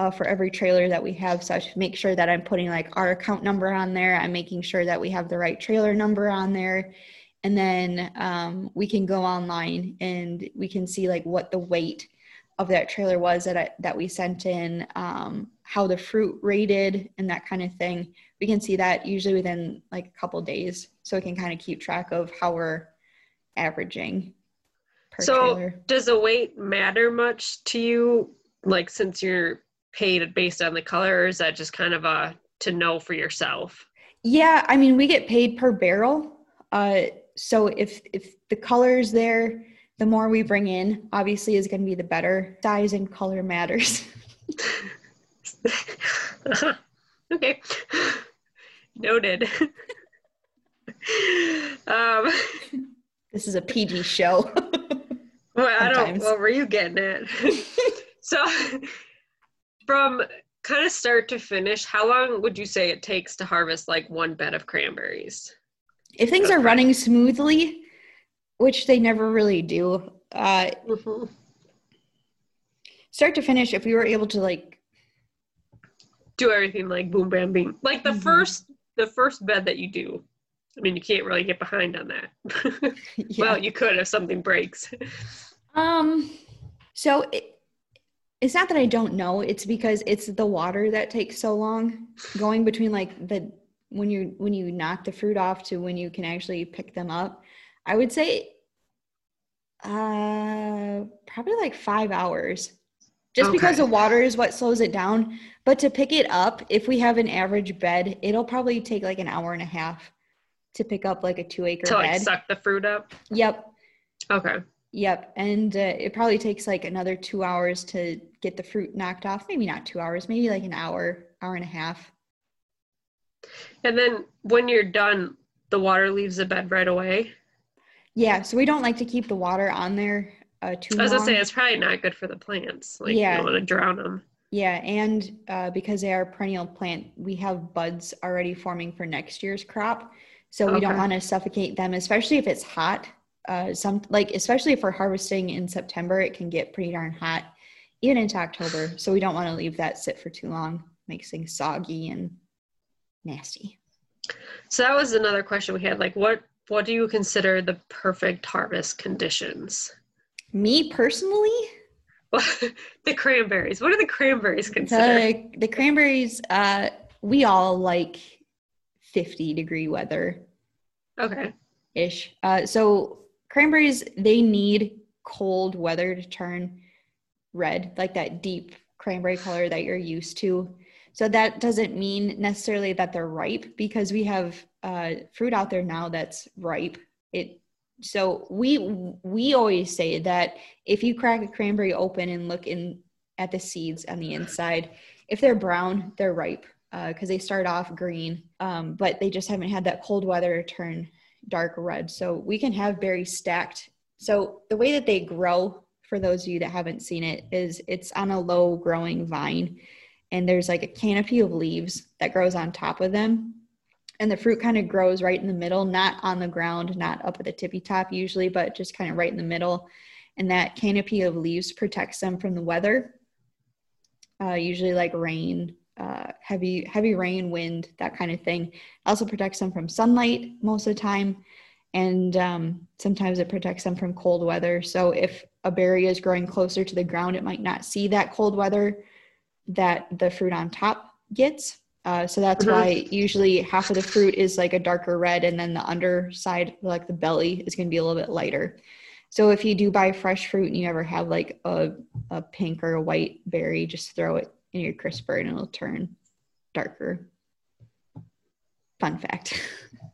uh, for every trailer that we have. So I should make sure that I'm putting like our account number on there. I'm making sure that we have the right trailer number on there. And then um, we can go online and we can see like what the weight of that trailer was that I, that we sent in, um, how the fruit rated, and that kind of thing we can see that usually within like a couple days so we can kind of keep track of how we're averaging per so, trailer does the weight matter much to you? Like, since you're paid based on the color, or is that just kind of a to know for yourself? yeah i mean we get paid per barrel uh, so if if the color's there the more we bring in obviously is going to be the better size and color matters okay. Noted. um, this is a pg show well, I don't. Sometimes. What were you getting at? so, from kind of start to finish, how long would you say it takes to harvest like one bed of cranberries? if things are running smoothly which they never really do uh, Mm-hmm. start to finish if we were able to like Do everything like boom, bam, bing. Like the Mhm. first, the first bed that you do. I mean, you can't really get behind on that. yeah. Well, you could if something breaks. Um, so it, it's not that I don't know. It's because it's the water that takes so long going between like the when you when you knock the fruit off to when you can actually pick them up. I would say uh probably like 5 hours. Just because the water is what slows it down, but to pick it up, if we have an average bed, it'll probably take like an hour and a half to pick up like a 2 acre to like bed. suck the fruit up. Yep. Okay. Yep, and uh, it probably takes like another two hours to get the fruit knocked off. Maybe not two hours, maybe like an hour, hour and a half. And then when you're done, the water leaves the bed right away. Yeah, so we don't like to keep the water on there uh, too I was long. gonna say it's probably not good for the plants. Like Yeah. you don't want to drown them. yeah, and uh, because they are a perennial plant, we have buds already forming for next year's crop, so we don't want to suffocate them, especially if it's hot. Uh, some like especially for harvesting in September, it can get pretty darn hot, even into October. So we don't want to leave that sit for too long. Makes things soggy and nasty. So that was another question we had. Like, what what do you consider the perfect harvest conditions? Me personally, the cranberries. What are the cranberries considered? the, the cranberries, uh, we all like 50 degree weather Okay. ish. Uh, so cranberries, they need cold weather to turn red, like that deep cranberry color that you're used to. So that doesn't mean necessarily that they're ripe because we have uh, fruit out there now that's ripe. It so we we always say that if you crack a cranberry open and look in at the seeds on the inside, if they're brown, they're ripe because uh, they start off green, um, but they just haven't had that cold weather turn dark red. So we can have berries stacked. So the way that they grow, for those of you that haven't seen it, is it's on a low growing vine, and there's like a canopy of leaves that grows on top of them. And the fruit kind of grows right in the middle, not on the ground, not up at the tippy top usually, but just kind of right in the middle. And that canopy of leaves protects them from the weather, uh, usually like rain uh, heavy heavy rain, wind, that kind of thing. also protects them from sunlight most of the time, and um, sometimes it protects them from cold weather. So if a berry is growing closer to the ground, it might not see that cold weather that the fruit on top gets. Uh, so that's mm-hmm. why usually half of the fruit is like a darker red, and then the underside, like the belly, is going to be a little bit lighter. So if you do buy fresh fruit and you ever have like a, a pink or a white berry, just throw it in your crisper and it'll turn darker. Fun fact.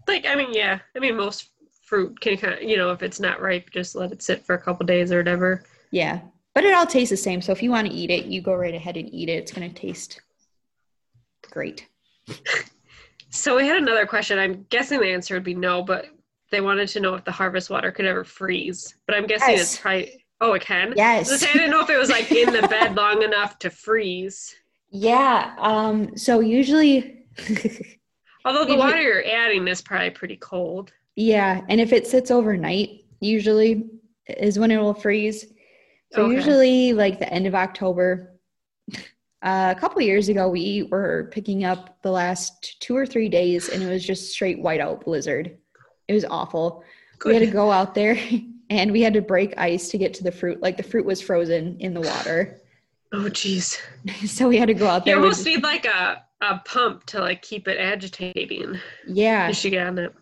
Like, I mean, yeah. I mean, most fruit can kind of, you know, if it's not ripe, just let it sit for a couple days or whatever. Yeah. But it all tastes the same. So if you want to eat it, you go right ahead and eat it. It's going to taste great. so we had another question. I'm guessing the answer would be no, but they wanted to know if the harvest water could ever freeze. But I'm guessing yes. it's probably Oh, it can. Yes. I didn't know if it was like in the bed long enough to freeze. Yeah. Um. So usually. Although the water you're adding is probably pretty cold. Yeah, and if it sits overnight, usually is when it will freeze. So okay. usually, like the end of October. Uh, a couple years ago, we were picking up the last two or three days, and it was just straight whiteout blizzard. It was awful. Good. We had to go out there and we had to break ice to get to the fruit. Like the fruit was frozen in the water. Oh, jeez. so we had to go out there. You almost with, need like a, a pump to like keep it agitating. Yeah. You should get on it.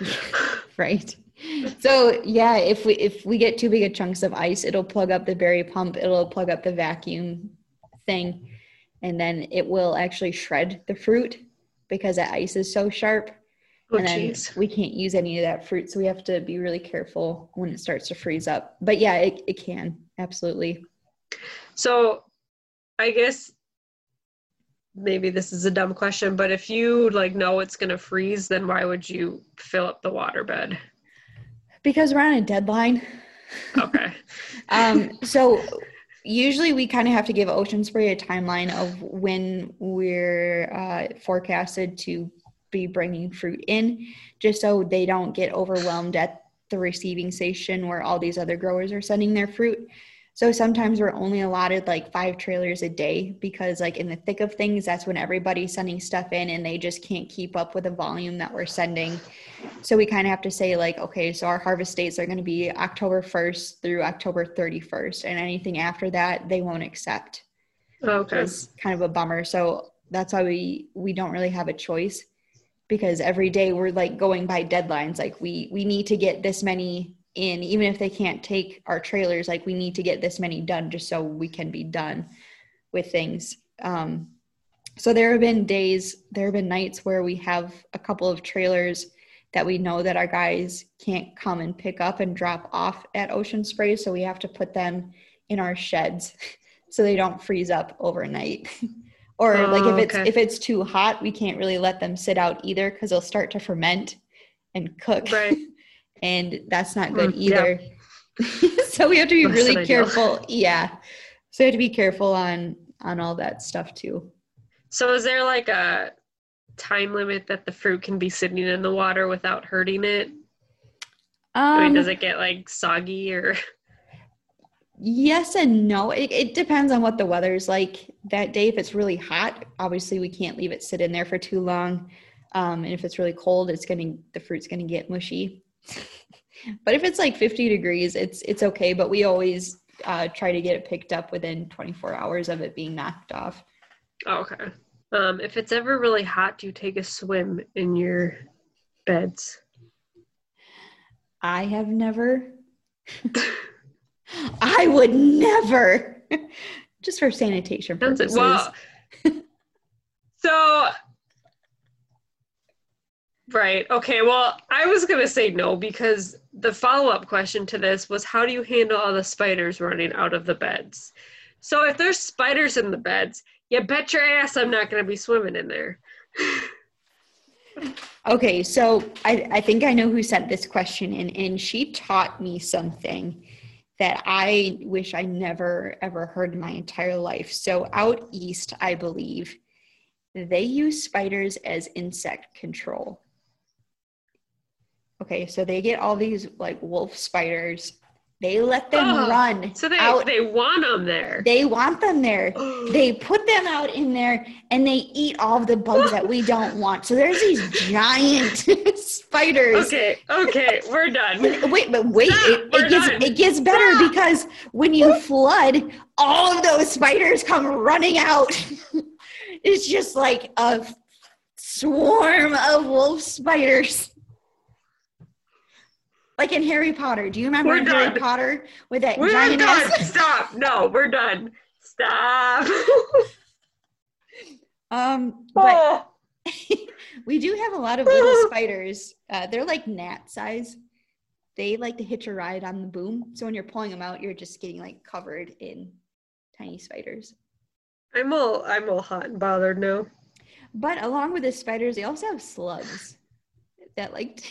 right. So yeah, if we if we get too big of chunks of ice, it'll plug up the berry pump. It'll plug up the vacuum thing, and then it will actually shred the fruit because the ice is so sharp. Oh, and then geez. we can't use any of that fruit. So we have to be really careful when it starts to freeze up. But yeah, it, it can absolutely. So I guess maybe this is a dumb question, but if you like know it's going to freeze, then why would you fill up the water bed? Because we're on a deadline. Okay. um, so usually we kind of have to give Ocean Spray a timeline of when we're uh, forecasted to be bringing fruit in just so they don't get overwhelmed at the receiving station where all these other growers are sending their fruit. So sometimes we're only allotted like five trailers a day because, like, in the thick of things, that's when everybody's sending stuff in and they just can't keep up with the volume that we're sending. So we kind of have to say, like, okay, so our harvest dates are going to be October 1st through October 31st, and anything after that, they won't accept. Oh, okay. It's kind of a bummer. So that's why we we don't really have a choice because every day we're like going by deadlines like we we need to get this many in even if they can't take our trailers like we need to get this many done just so we can be done with things. Um, so there have been days there have been nights where we have a couple of trailers that we know that our guys can't come and pick up and drop off at ocean spray so we have to put them in our sheds so they don't freeze up overnight. Or oh, like if it's okay. if it's too hot we can't really let them sit out either because they'll start to ferment and cook. Right and that's not good mm, either yeah. so we have to be that's really careful yeah so we have to be careful on on all that stuff too so is there like a time limit that the fruit can be sitting in the water without hurting it um, I mean, does um, it get like soggy or Yes and no. It, it, depends on what the weather's like that day. If it's really hot, obviously we can't leave it sit in there for too long. Um, and if it's really cold, it's gonna the fruit's gonna get mushy. But if it's like 50 degrees, it's it's okay. But we always uh, try to get it picked up within 24 hours of it being knocked off. Oh, okay. Um, if it's ever really hot, do you take a swim in your beds? I have never. I would never. Just for sanitation purposes. Well, So, right. Okay. Well, I was going to say no because the follow up question to this was how do you handle all the spiders running out of the beds? So, if there's spiders in the beds, you bet your ass I'm not going to be swimming in there. Okay, so I, I think I know who sent this question in, and she taught me something that I wish I never ever heard in my entire life. So, out east, I believe, they use spiders as insect control. Okay, so they get all these like wolf spiders they let them oh, run. So they out. they want them there. They want them there. they put them out in there and they eat all of the bugs that we don't want. So there's these giant spiders. Okay, okay, we're done. Wait, but wait, Stop, it, it gets done. it gets better Stop. because when you flood, all of those spiders come running out. it's just like a swarm of wolf spiders. Like in Harry Potter. Do you remember Harry Potter with that we're giant done. Stop. No, we're done. Stop. um, but oh. we do have a lot of little spiders. Uh, they're like gnat size. They like to hitch a ride on the boom. So when you're pulling them out, you're just getting like covered in tiny spiders. I'm all I'm all hot and bothered now. But along with the spiders, they also have slugs that like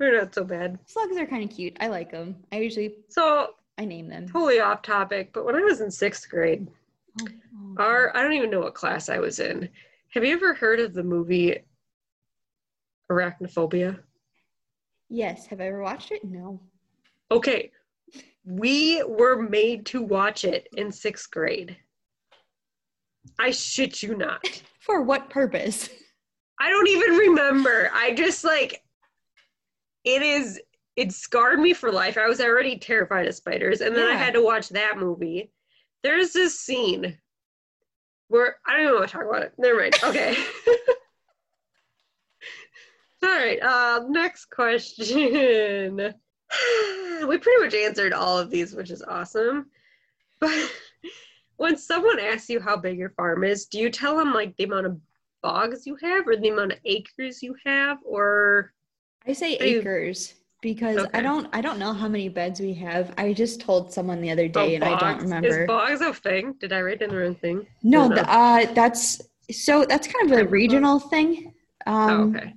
They're not so bad. Slugs are kind of cute. I like them. I usually so I name them. Totally off topic, but when I was in sixth grade, oh, oh, our I don't even know what class I was in. Have you ever heard of the movie Arachnophobia? Yes. Have I ever watched it? No. Okay. We were made to watch it in sixth grade. I shit you not. For what purpose? I don't even remember. I just like it is it scarred me for life. I was already terrified of spiders, and then yeah. I had to watch that movie. There's this scene where I don't even want to talk about it. Never mind. Okay. All right. Uh, next question. we pretty much answered all of these, which is awesome. But when someone asks you how big your farm is, do you tell them like the amount of bogs you have, or the amount of acres you have, or I say acres because okay. I don't I don't know how many beds we have. I just told someone the other day oh, and bogs. I don't remember. Is bogs a thing? Did I write in the wrong thing? No, the, uh, that's so that's kind of a regional thing. Um, oh, okay.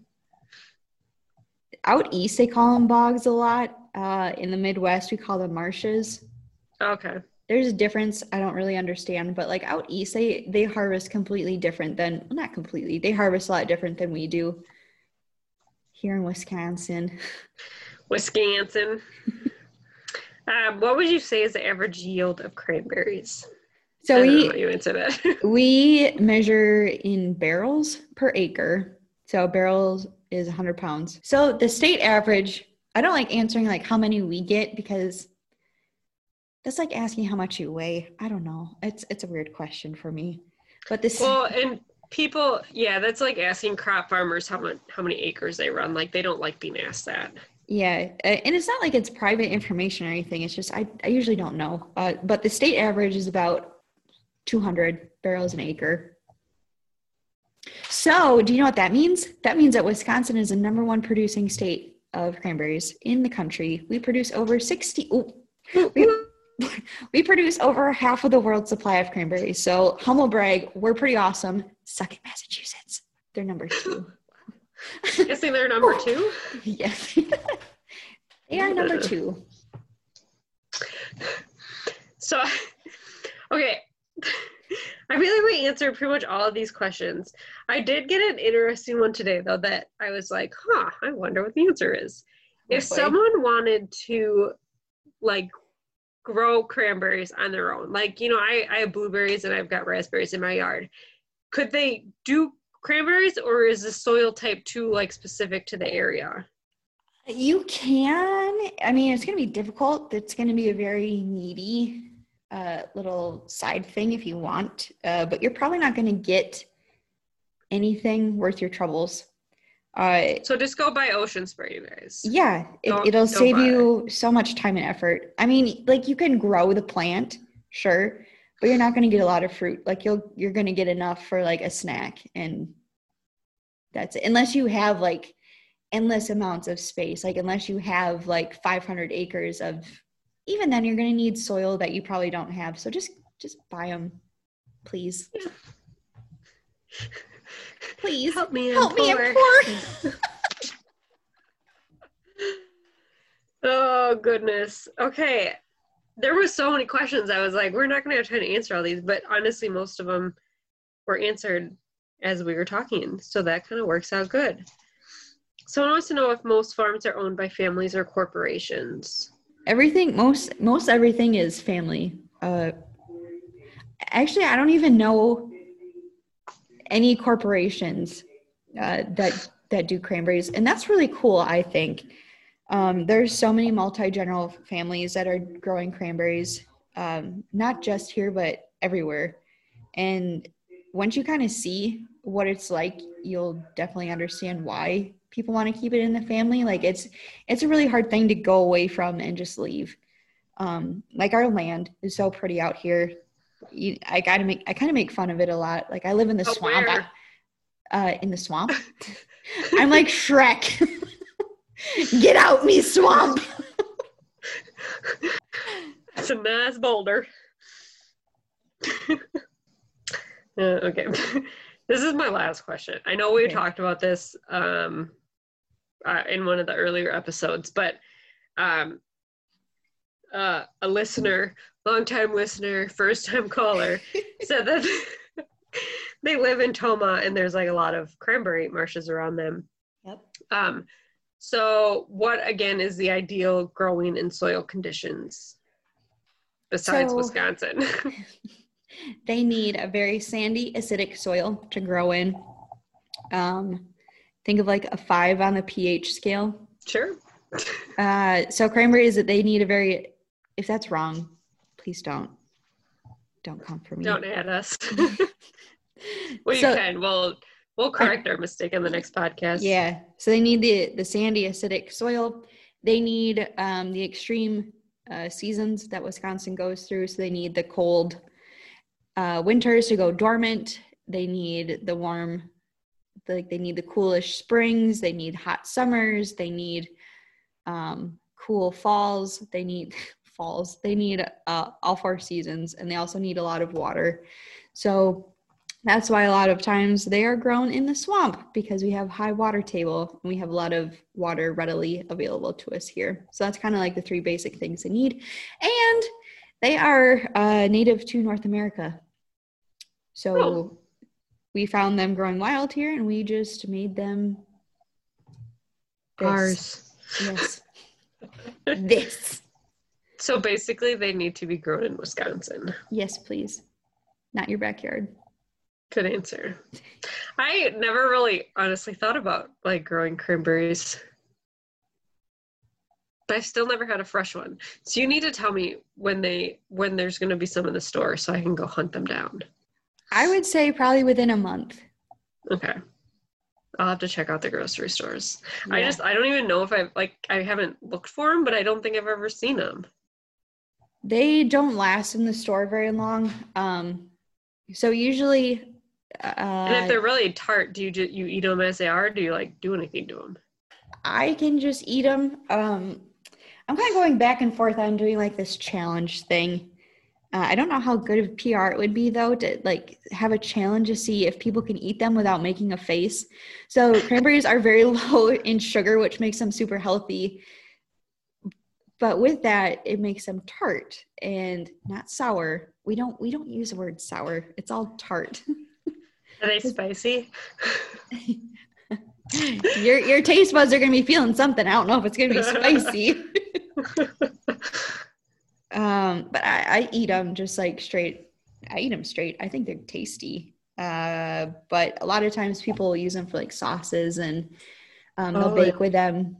Out east, they call them bogs a lot. Uh, in the Midwest, we call them marshes. Okay. There's a difference I don't really understand, but like out east, they they harvest completely different than well, not completely. They harvest a lot different than we do here in Wisconsin. Wisconsin. um, what would you say is the average yield of cranberries? So we you answer that. we measure in barrels per acre. So barrels is 100 pounds. So the state average. I don't like answering like how many we get because that's like asking how much you weigh. I don't know. It's it's a weird question for me. But this well, and people yeah that's like asking crop farmers how much how many acres they run. Like they don't like being asked that. Yeah and it's not like it's private information or anything. It's just i, I usually don't know. Uh, but the state average is about 200 barrels an acre. So do you know what that means? That means that wisconsin is the number one producing state of cranberries in the country. We produce over 60 oh, we, we produce over half of the world's supply of cranberries. So humble brag, we're pretty awesome. Suck it, Massachusetts. They're number two. Guessing they're number two? yes. they are number two. So, okay. I feel like we answered pretty much all of these questions. I did get an interesting one today, though, that I was like, huh, I wonder what the answer is. If someone wanted to, like, grow cranberries on their own. Like, you know, I, I have blueberries and I've got raspberries in my yard. Could they do cranberries or is the soil type too like specific to the area? You can. I mean, it's going to be difficult. It's going to be a very needy uh, little side thing if you want, uh, but you're probably not going to get anything worth your troubles. Uh, so just go buy ocean spray, you guys. Yeah, it, will save you so much time and effort. I mean, like you can grow the plant, sure, but you're not going to get a lot of fruit. Like you'll you're going to get enough for like a snack and that's it. Unless you have like endless amounts of space. Like unless you have like 500 acres of even then you're going to need soil that you probably don't have. So just just buy them please. Please help me. Help me. I'm poor. oh goodness. Okay. There were so many questions. I was like, we're not going to have time to answer all these, but honestly, most of them were answered as we were talking. So that kind of works out good. Someone wants to know if most farms are owned by families or corporations. Everything, most most everything is family. Uh, actually, I don't even know any corporations uh, that that do cranberries, and that's really cool. I think um, there's so many multi-general families that are growing cranberries, um, not just here but everywhere. And once you kind of see what it's like, you'll definitely understand why people want to keep it in the family. Like it's it's a really hard thing to go away from and just leave. Um, like our land is so pretty out here you, I gotta make I kind of make fun of it a lot. Like I live in the oh, swamp. I, uh, in the swamp. I'm like Shrek. Get out me swamp. It's a nice boulder. uh, okay. this is my last question. I know we okay. talked about this um, uh, in one of the earlier episodes, but um, uh, a listener long time listener, first time caller, said that they live in Tomah and there's like a lot of cranberry marshes around them. Yep. Um, so, what again is the ideal growing and soil conditions besides so, Wisconsin? they need a very sandy, acidic soil to grow in. Um, think of like a five on the pH scale. Sure. uh, so cranberries that they need a very, if that's wrong, please don't don't come for me. Don't add us. Well so, you can. We'll we'll correct our mistake in the next podcast. Yeah. So they need the the sandy acidic soil. They need um, the extreme uh, seasons that wisconsin goes through. So they need the cold uh, winters to go dormant. They need the warm like they need the coolish springs. They need hot summers. They need um, cool falls. They need falls. They need uh, all four seasons and they also need a lot of water. So that's why a lot of times they are grown in the swamp because we have high water table and we have a lot of water readily available to us here. So that's kind of like the three basic things they need. And they are uh, native to North America. So oh. we found them growing wild here and we just made them this. ours. Yes. this. So basically, they need to be grown in Wisconsin. Yes, please. Not your backyard. Good answer. I never really honestly thought about like growing cranberries. But I've still never had a fresh one. So you need to tell me when they when there's going to be some in the store so I can go hunt them down. I would say probably within a month. Okay. I'll have to check out the grocery stores. Yeah. I just I don't even know if I've like I haven't looked for them, but I don't think I've ever seen them they don't last in the store very long. Um, so usually, uh, and if they're really tart, do you just, you eat them as they are? do you like do anything to them? I can just eat them. Um, I'm kind of going back and forth on doing like this challenge thing. Uh, I don't know how good of PR it would be though to like have a challenge to see if people can eat them without making a face. So cranberries are very low in sugar, which makes them super healthy but with that it makes them tart and not sour. We don't we don't use the word sour. It's all tart. Are they spicy? Your your taste buds are gonna be feeling something. I don't know if it's gonna be spicy. Um but I, I eat them just like straight i eat them straight. I think they're tasty. Uh but a lot of times people use them for like sauces and um, they'll oh, bake yeah. with them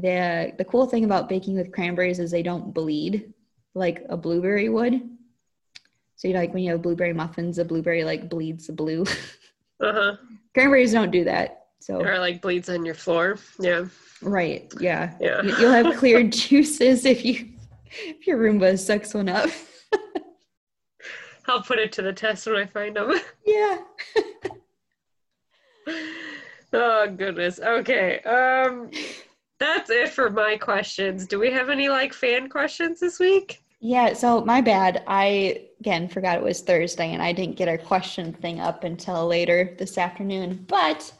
the the cool thing about baking with cranberries is they don't bleed like a blueberry would. So you know, like when you have blueberry muffins, the blueberry like bleeds the blue. Uh-huh. Cranberries don't do that. So or like bleeds on your floor. Yeah. Right. Yeah. Yeah. You'll have clear juices if you if your Roomba sucks one up. I'll put it to the test when I find them. Yeah. oh goodness. Okay. Um that's it for my questions. Do we have any like fan questions this week? Yeah, so my bad. I again forgot it was Thursday and I didn't get our question thing up until later this afternoon. But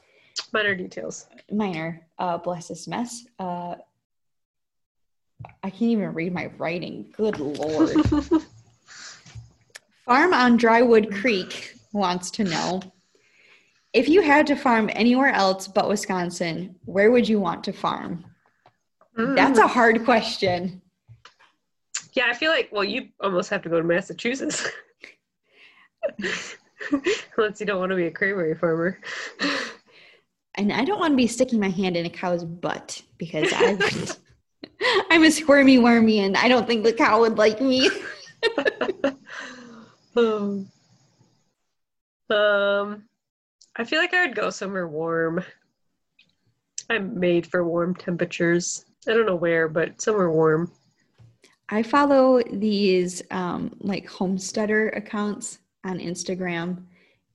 minor details. Minor. Uh bless this mess. Uh I can't even read my writing. Good lord. Farm on Drywood Creek wants to know if you had to farm anywhere else but Wisconsin, where would you want to farm? Mm. That's a hard question. Yeah, I feel like, well, you almost have to go to Massachusetts. Unless you don't want to be a cranberry farmer. And I don't want to be sticking my hand in a cow's butt because I I'm a squirmy wormy and I don't think the cow would like me. um, um I feel like I would go somewhere warm. I'm made for warm temperatures. I don't know where, but somewhere warm. I follow these um, like homesteader accounts on Instagram,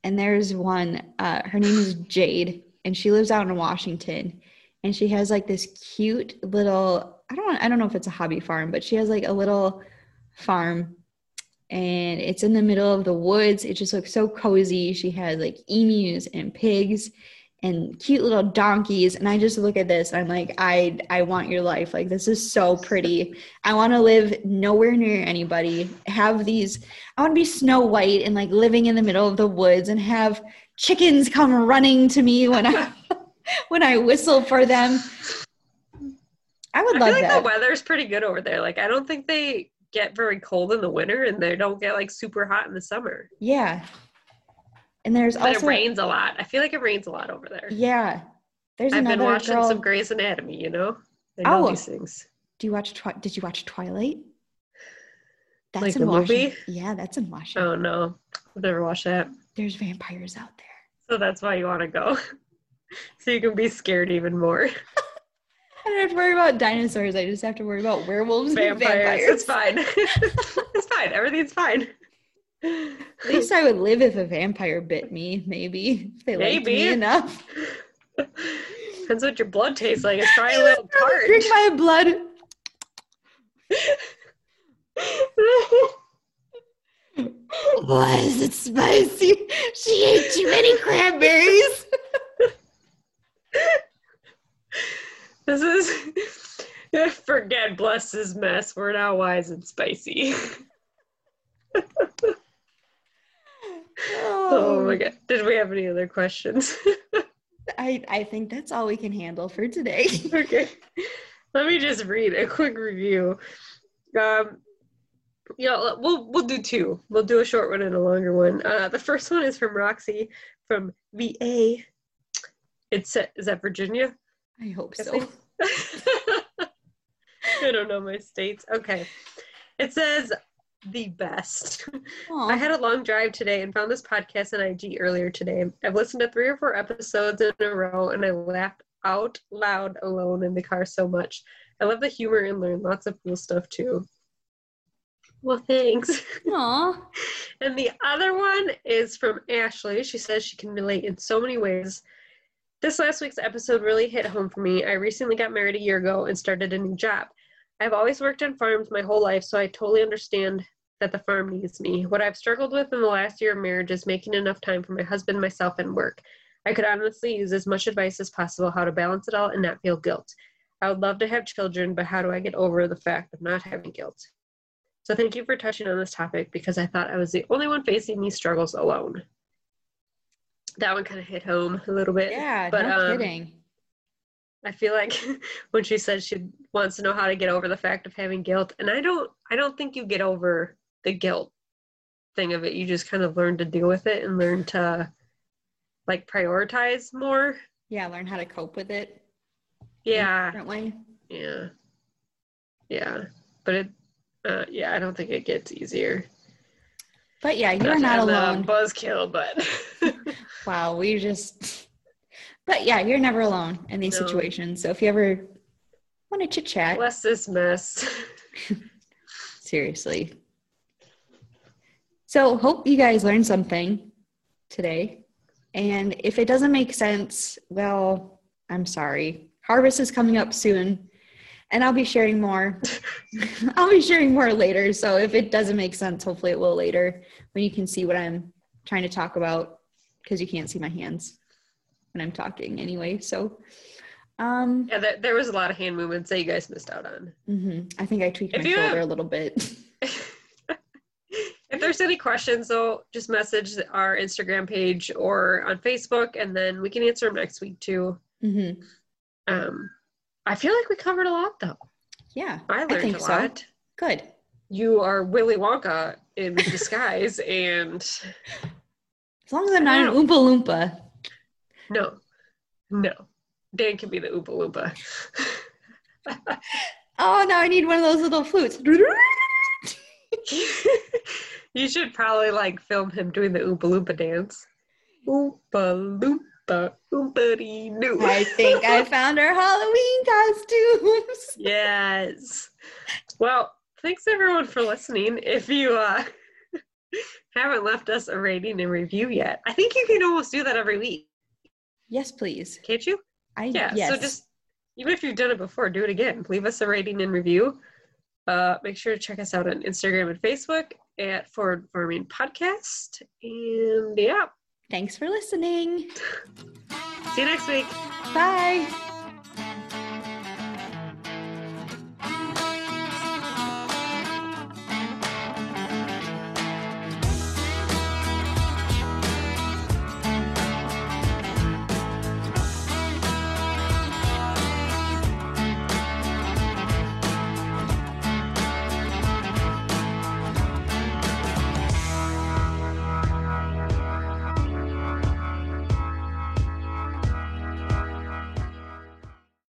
and there's one. Uh, her name is Jade, and she lives out in Washington, and she has like this cute little. I don't. I don't know if it's a hobby farm, but she has like a little farm and it's in the middle of the woods. It just looks so cozy. She has like emus and pigs and cute little donkeys and I just look at this and I'm like I I want your life. Like this is so pretty. I want to live nowhere near anybody. Have these I want to be Snow White and like living in the middle of the woods and have chickens come running to me when I when I whistle for them. I would I love feel like that. the weather's pretty good over there. Like I don't think they get very cold in the winter and they don't get like super hot in the summer. Yeah. And there's but also it rains a lot. I feel like it rains a lot over there. Yeah. There's I've been watching girl... some Grey's Anatomy, you know? I know oh. these things. Do you watch Twi- did you watch Twilight? That's like in Washington. movie? Yeah, that's in Washington. Oh no. I've never watched that. There's vampires out there. So that's why you want to go. so you can be scared even more. I don't have to worry about dinosaurs. I just have to worry about werewolves vampires. and vampires. It's fine. it's fine. Everything's fine. At least I would live if a vampire bit me, maybe. If they maybe. liked me enough. Depends what your blood tastes like. It's probably a little tart. Drink my blood. Why is it spicy? She ate too many cranberries. This is forget bless his mess. We're now wise and spicy. Oh. oh my god. Did we have any other questions? I I think that's all we can handle for today. okay. Let me just read a quick review. Um yeah, we'll we'll do two. We'll do a short one and a longer one. Uh, the first one is from Roxy from VA. It's is that Virginia? I hope so. I don't know my states. Okay. It says the best. Aww. I had a long drive today and found this podcast on IG earlier today. I've listened to three or four episodes in a row and I laughed out loud alone in the car so much. I love the humor and learn lots of cool stuff too. Well, thanks. Aww. and the other one is from Ashley. She says she can relate in so many ways this last week's episode really hit home for me. I recently got married a year ago and started a new job. I've always worked on farms my whole life, so I totally understand that the farm needs me. What I've struggled with in the last year of marriage is making enough time for my husband, myself, and work. I could honestly use as much advice as possible how to balance it all and not feel guilt. I would love to have children, but how do I get over the fact of not having guilt? So thank you for touching on this topic because I thought I was the only one facing these struggles alone that one kind of hit home a little bit. Yeah, but, no um, kidding. I feel like when she says she wants to know how to get over the fact of having guilt, and I don't, I don't think you get over the guilt thing of it. You just kind of learn to deal with it and learn to like prioritize more. Yeah, learn how to cope with it. Yeah. Differently. Yeah. Yeah, but it, uh, yeah, I don't think it gets easier. But yeah, you're not alone. Buzzkill, but wow, we just. But yeah, you're never alone in these no. situations. So if you ever want to chit chat, bless this mess. Seriously. So, hope you guys learned something today. And if it doesn't make sense, well, I'm sorry. Harvest is coming up soon, and I'll be sharing more. I'll be sharing more later. So, if it doesn't make sense, hopefully it will later when you can see what I'm trying to talk about because you can't see my hands when I'm talking anyway. So, um, Yeah, there, there was a lot of hand movements that you guys missed out on. mhm. I think I tweaked If my shoulder have- a little bit. if there's any questions, though, just message our Instagram page or on Facebook, and then we can answer them next week too. hmm Um, I feel like we covered a lot, though. Yeah, I learned think a so. lot. good. You are Willy Wonka in disguise, and As long as I'm not an Oompa Loompa. No, no, Dan can be the Oompa Loompa. Oh, now I need one of those little flutes. you should probably like film him doing the Oompa Loompa dance. Oompa Loompa, Oompa dee doo. I think I found our Halloween costumes. Yes. Well, thanks everyone for listening. If you uh, haven't left us a rating and review yet, I think you can almost do that every week, Yes, please. can't you? I Yeah. yes. So just even if you've done it before, do it again. Leave us a rating and review. Uh, make sure to check us out on Instagram and Facebook at Forward Farming Podcast. And yeah, Thanks for listening. see you next week. Bye.